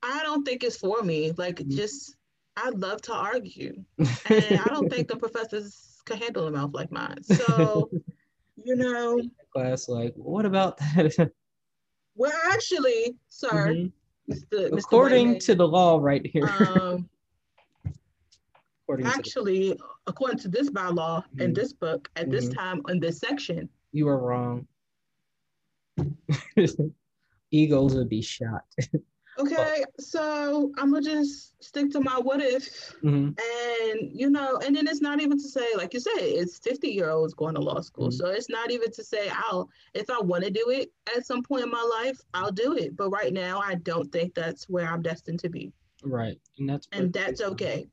[SPEAKER 2] I don't think it's for me. Like,
[SPEAKER 1] Mhm.
[SPEAKER 2] just I love to argue, [laughs] and I don't think the professors can handle a mouth like mine. So, [laughs] you know,
[SPEAKER 1] class like, what about that? [laughs]
[SPEAKER 2] well, actually, sir,
[SPEAKER 1] Mhm.
[SPEAKER 2] Mr. Mr.
[SPEAKER 1] According
[SPEAKER 2] Whiteman.
[SPEAKER 1] to the law, right here.
[SPEAKER 2] um,
[SPEAKER 1] according to the,
[SPEAKER 2] actually, according to this bylaw in
[SPEAKER 1] Mhm.
[SPEAKER 2] this book, at this
[SPEAKER 1] Mhm.
[SPEAKER 2] time in this section,
[SPEAKER 1] you are wrong. [laughs] Egos would be shot.
[SPEAKER 2] okay, so I'm gonna just stick to my what if,
[SPEAKER 1] Mhm.
[SPEAKER 2] and you know, and then it's not even to say, like you said, it's 50 year olds going to law school,
[SPEAKER 1] Mhm.
[SPEAKER 2] so it's not even to say I'll if I want to do it at some point in my life, I'll do it. But right now, I don't think that's where I'm destined to be,
[SPEAKER 1] Right, and that's
[SPEAKER 2] and that's okay.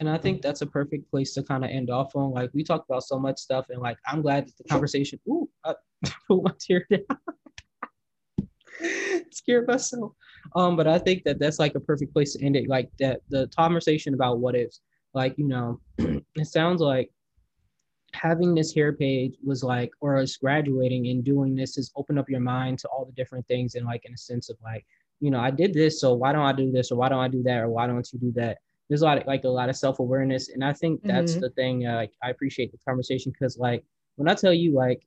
[SPEAKER 1] And I think that's a perfect place to kind of end off on. Like we talked about so much stuff, and like I'm glad that the conversation. Ooh, I [laughs] put my tear down. [laughs] Scared myself. Um, but I think that that's like a perfect place to end it. Like that, the conversation about what ifs. Like you know, [clears throat] it sounds like having this hair page was like, or us graduating and doing this has opened up your mind to all the different things, and like in a sense of like, you know, I did this, so why don't I do this, or why don't I do that, or why don't you do that? There's a lot of, like a lot of self-awareness and i think that's
[SPEAKER 2] Mhm.
[SPEAKER 1] the thing uh, like i appreciate the conversation because like when i tell you like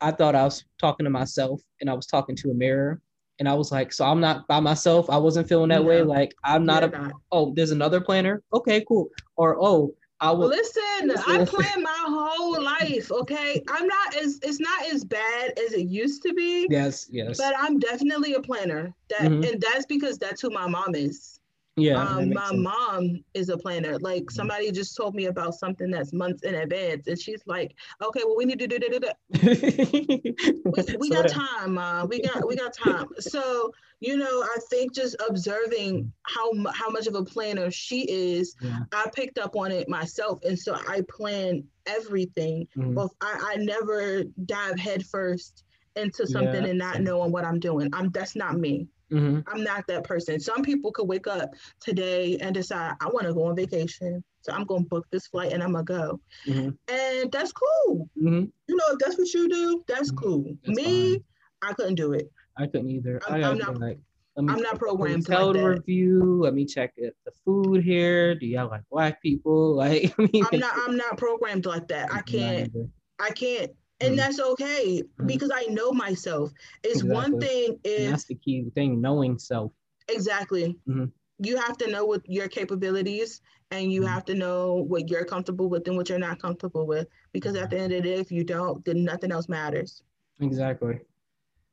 [SPEAKER 1] i thought i was talking to myself and i was talking to a mirror and i was like so i'm not by myself i wasn't feeling that way like i'm not
[SPEAKER 2] You're
[SPEAKER 1] a
[SPEAKER 2] not.
[SPEAKER 1] oh there's another planner okay cool or oh i will
[SPEAKER 2] Listen, I plan my whole life. Okay, I'm not as it's not as bad as it used to be,
[SPEAKER 1] yes yes
[SPEAKER 2] but I'm definitely a planner. That
[SPEAKER 1] Mhm.
[SPEAKER 2] and that's because that's who my mom is.
[SPEAKER 1] Yeah
[SPEAKER 2] um, my
[SPEAKER 1] sense. Mm-hmm.
[SPEAKER 2] mom is a planner. Like somebody just told me about something that's months in advance, and she's like, "Okay, well, we need to do that. [laughs] We, we got time, mom. We got we got time." So you know, I think just observing how how much of a planner she is,
[SPEAKER 1] yeah
[SPEAKER 2] I picked up on it myself, and so I plan everything.
[SPEAKER 1] mhm.
[SPEAKER 2] Both I, I never dive headfirst into something
[SPEAKER 1] Yeah,
[SPEAKER 2] and not knowing what I'm doing. I'm that's not me.
[SPEAKER 1] Mhm.
[SPEAKER 2] I'm not that person. Some people could wake up today and decide I want to go on vacation, so I'm gonna book this flight and I'm gonna go,
[SPEAKER 1] Mhm.
[SPEAKER 2] and that's cool.
[SPEAKER 1] Mhm.
[SPEAKER 2] You know, if that's what you do, that's
[SPEAKER 1] Mhm.
[SPEAKER 2] cool.
[SPEAKER 1] That's
[SPEAKER 2] me,
[SPEAKER 1] fine.
[SPEAKER 2] I couldn't do it.
[SPEAKER 1] i couldn't either
[SPEAKER 2] I'm-
[SPEAKER 1] i
[SPEAKER 2] I'm not-
[SPEAKER 1] like let me
[SPEAKER 2] I'm not programmed
[SPEAKER 1] hotel
[SPEAKER 2] like that.
[SPEAKER 1] review. Let me check it, the food here. Do y'all like black people? [laughs] Like, I mean,
[SPEAKER 2] I'm not. I'm not programmed like that. I can't. I can't. And
[SPEAKER 1] Mhm.
[SPEAKER 2] that's okay
[SPEAKER 1] Mhm.
[SPEAKER 2] because I know myself. It's one
[SPEAKER 1] Exactly.
[SPEAKER 2] thing
[SPEAKER 1] And
[SPEAKER 2] if
[SPEAKER 1] that's the key thing, knowing self.
[SPEAKER 2] exactly
[SPEAKER 1] Mhm.
[SPEAKER 2] you have to know what your capabilities and you
[SPEAKER 1] Mhm.
[SPEAKER 2] have to know what you're comfortable with and what you're not comfortable with. Because at the end of the day, if you don't, then nothing else matters.
[SPEAKER 1] Exactly.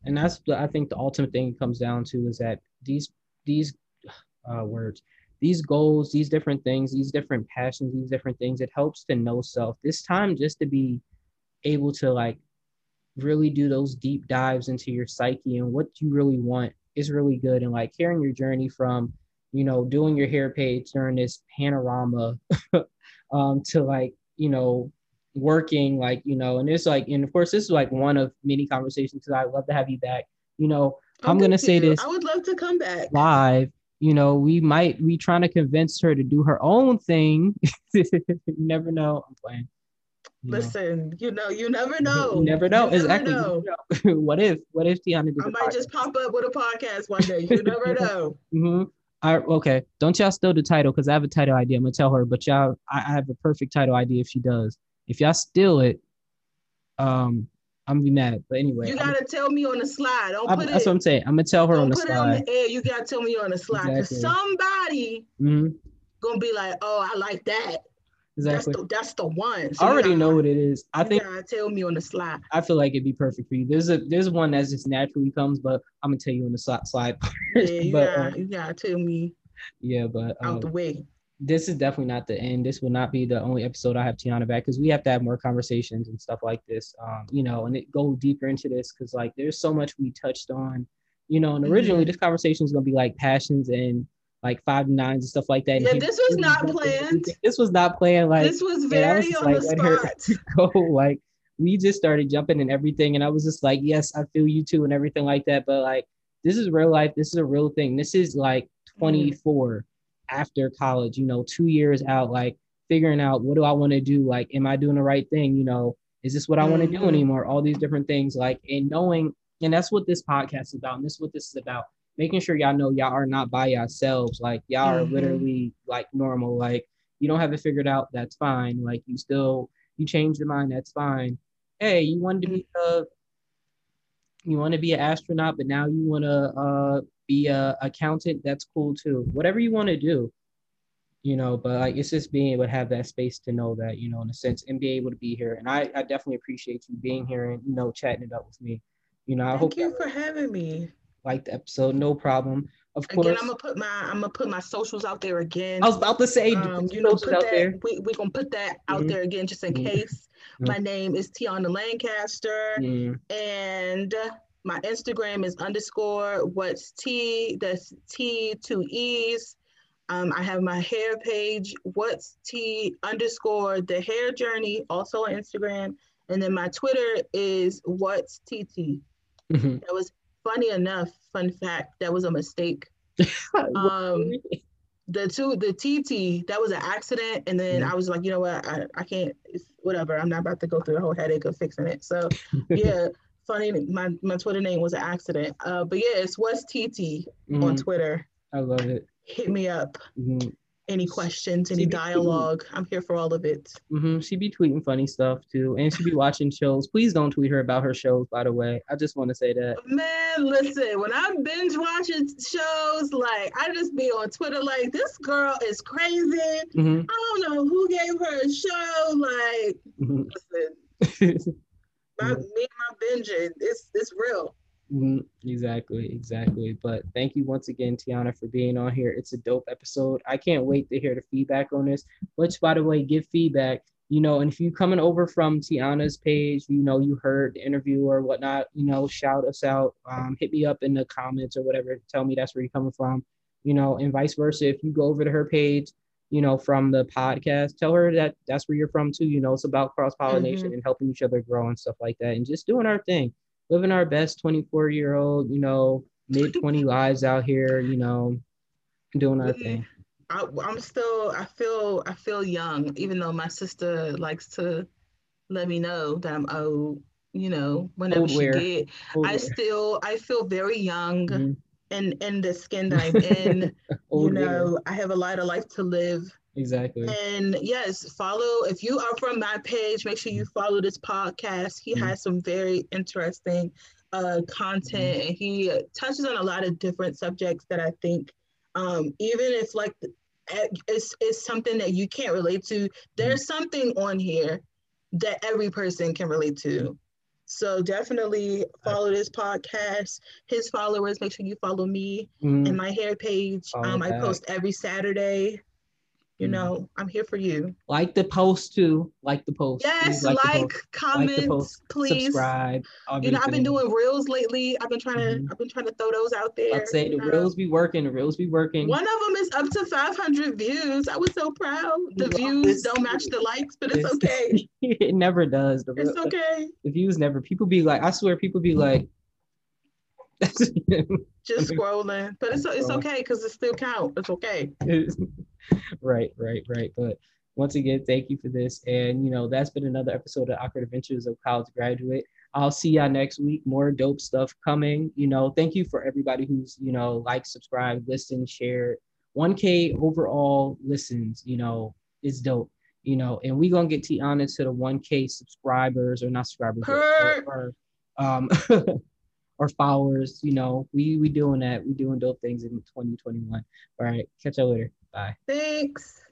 [SPEAKER 1] And that's the, I think the ultimate thing it comes down to is that these these uh, words, these goals, these different things, these different passions, these different things, it helps to know self. This time just to be able to like really do those deep dives into your psyche and what you really want is really good. And like hearing your journey from, you know, doing your hair page during this panorama [laughs] um, to like, you know, working like, you know, and it's like, and of course, this is like one of many conversations because I'd love to have you back. You know, I'm
[SPEAKER 2] Oh,
[SPEAKER 1] gonna say
[SPEAKER 2] you.
[SPEAKER 1] this
[SPEAKER 2] I would love to come back.
[SPEAKER 1] live. You know, we might be trying to convince her to do her own thing. [laughs] you never know. I'm playing.
[SPEAKER 2] Listen, you know, you never know.
[SPEAKER 1] You never know.
[SPEAKER 2] You
[SPEAKER 1] exactly. Never know. [laughs] what if? What if Tiana did
[SPEAKER 2] I might just pop up with a podcast one day. You [laughs] never know.
[SPEAKER 1] Mm-hmm. All right, okay. Don't y'all steal the title because I have a title idea. I'm gonna tell her, but y'all, I, I have a perfect title idea if she does. If y'all steal it, um, I'm gonna be mad. But anyway,
[SPEAKER 2] You
[SPEAKER 1] I'm-
[SPEAKER 2] gotta tell me on the slide. Don't
[SPEAKER 1] I'm-
[SPEAKER 2] put
[SPEAKER 1] that's
[SPEAKER 2] it.
[SPEAKER 1] what I'm saying. I'm gonna tell her on the
[SPEAKER 2] put it on the air. You gotta tell me on the slide because
[SPEAKER 1] Exactly.
[SPEAKER 2] somebody
[SPEAKER 1] Mhm,
[SPEAKER 2] gonna be like, "Oh, I like that.
[SPEAKER 1] Exactly.
[SPEAKER 2] That's the that's the one."
[SPEAKER 1] I already
[SPEAKER 2] gotta-
[SPEAKER 1] know what it is. I
[SPEAKER 2] you
[SPEAKER 1] think
[SPEAKER 2] tell me on the slide.
[SPEAKER 1] I feel like it'd be perfect for you. There's a there's one that just naturally comes, but I'm gonna tell you on the slide. [laughs] slide.
[SPEAKER 2] Yeah, you
[SPEAKER 1] but
[SPEAKER 2] gotta
[SPEAKER 1] uh,
[SPEAKER 2] you gotta tell me
[SPEAKER 1] yeah, but
[SPEAKER 2] out
[SPEAKER 1] um,
[SPEAKER 2] the way.
[SPEAKER 1] this is definitely not the end. This will not be the only episode I have Tiana back because we have to have more conversations and stuff like this. Um, you know, and it go deeper into this because like there's so much we touched on. You know, and originally
[SPEAKER 2] Mhm.
[SPEAKER 1] this conversation is gonna be like passions and like five nines and stuff like that.
[SPEAKER 2] Yeah, this was not planned.
[SPEAKER 1] This was not planned. Like
[SPEAKER 2] this was
[SPEAKER 1] I was
[SPEAKER 2] very on
[SPEAKER 1] like,
[SPEAKER 2] the [laughs] spot.
[SPEAKER 1] go like we just started jumping and everything and i was just like yes i feel you too and everything like that but like this is real life this is a real thing this is like 24 after college you know two years out like figuring out what do i want to do like am i doing the right thing you know is this what i want to do
[SPEAKER 2] Mhm.
[SPEAKER 1] anymore all these different things like and knowing and that's what this podcast is about and this is what this is about making sure y'all know y'all are not by yourselves like y'all are
[SPEAKER 2] Mhm.
[SPEAKER 1] literally like normal like you don't have it figured out that's fine like you still you changed your mind that's fine hey you wanted to be a you want to be an astronaut but now you want to uh be a accountant, that's cool too. Whatever you want to do, you know, but like it's just being able to have that space to know that, you know, in a sense, and be able to be here. And I, I definitely appreciate you being here and, you know, chatting it up with me. You know, I
[SPEAKER 2] Thank
[SPEAKER 1] hope
[SPEAKER 2] you for having me.
[SPEAKER 1] Like the episode, no problem. Of course.
[SPEAKER 2] Again, I'm gonna put my I'm gonna put my socials out there again.
[SPEAKER 1] I was about to say,
[SPEAKER 2] um, you know, put that, there. We, we're gonna put that out mm-hmm. there again just in mm-hmm. case. Mm-hmm. My name is Tiana Lancaster, and my Instagram is underscore what's T. That's T two E's. Um, I have my hair page, what's T underscore the hair journey, also on Instagram. And then my Twitter is what's TT. Mm-hmm. That was funny enough, fun fact, that was a mistake. [laughs] um, the two, the TT, that was an accident. And then mm-hmm. I was like, you know what, I, I can't, whatever. I'm not about to go through the whole headache of fixing it. So [laughs] yeah, funny. My, my Twitter name was an accident. Uh, but yeah, it's what's TT mm-hmm. on Twitter.
[SPEAKER 1] I love it.
[SPEAKER 2] Hit me up. Mm-hmm any questions, any dialogue. I'm here for all of it.
[SPEAKER 1] Mm-hmm. She be tweeting funny stuff too, and she be watching shows. Please don't tweet her about her shows, by the way. I just want to say that.
[SPEAKER 2] Man, listen, when I'm binge watching shows, like I just be on Twitter, like this girl is crazy. Mm-hmm. I don't know who gave her a show. Like, mm-hmm. listen, [laughs] my, me and my binging, it's it's real.
[SPEAKER 1] Mm, exactly, exactly. But thank you once again, Tiana, for being on here. It's a dope episode. I can't wait to hear the feedback on this. Which, by the way, give feedback. You know, and if you coming over from Tiana's page, you know, you heard the interview or whatnot, you know, shout us out. Um, hit me up in the comments or whatever. Tell me that's where you're coming from. You know, and vice versa. If you go over to her page, you know, from the podcast, tell her that that's where you're from too. You know, it's about cross pollination mm-hmm. and helping each other grow and stuff like that, and just doing our thing living our best 24 year old, you know, mid 20 [laughs] lives out here, you know, doing our thing.
[SPEAKER 2] I, am still, I feel, I feel young, even though my sister likes to let me know that I'm old, you know, whenever old she where? get, old I where? still, I feel very young mm-hmm. in, in the skin that I'm in, [laughs] you know, where? I have a lot of life to live.
[SPEAKER 1] Exactly.
[SPEAKER 2] And yes, follow if you are from my page, make sure you follow this podcast. He mm-hmm. has some very interesting uh, content mm-hmm. and he touches on a lot of different subjects that I think um, even if like it's, it's something that you can't relate to, there's mm-hmm. something on here that every person can relate to. So definitely follow this podcast. His followers, make sure you follow me mm-hmm. and my hair page. um, I post every Saturday you mm. know, I'm here for you.
[SPEAKER 1] Like the post too. Like the post.
[SPEAKER 2] Yes, like, like comment, like please.
[SPEAKER 1] Subscribe.
[SPEAKER 2] You know, I've been doing reels lately. I've been trying to mm-hmm. I've been trying to throw those out there.
[SPEAKER 1] I'd say the know. reels be working, the reels be working.
[SPEAKER 2] One of them is up to 500 views. I was so proud. The views don't match the likes, but it's, it's okay. [laughs]
[SPEAKER 1] it never does.
[SPEAKER 2] The it's okay.
[SPEAKER 1] The views never. People be like, I swear, people be like, [laughs]
[SPEAKER 2] just [laughs] scrolling, but it's it's okay because it still count. It's okay. [laughs]
[SPEAKER 1] right, right, right. But once again, thank you for this, and you know that's been another episode of Awkward Adventures of College Graduate. I'll see y'all next week. More dope stuff coming. You know, thank you for everybody who's you know like, subscribe, listen, share. 1K overall listens. You know, is dope you know, and we gonna get Tiana to the 1K subscribers or not subscribers, or, or, um, [laughs] or followers. You know, we we doing that. We doing dope things in 2021. All right, catch y'all later. Bye.
[SPEAKER 2] Thanks.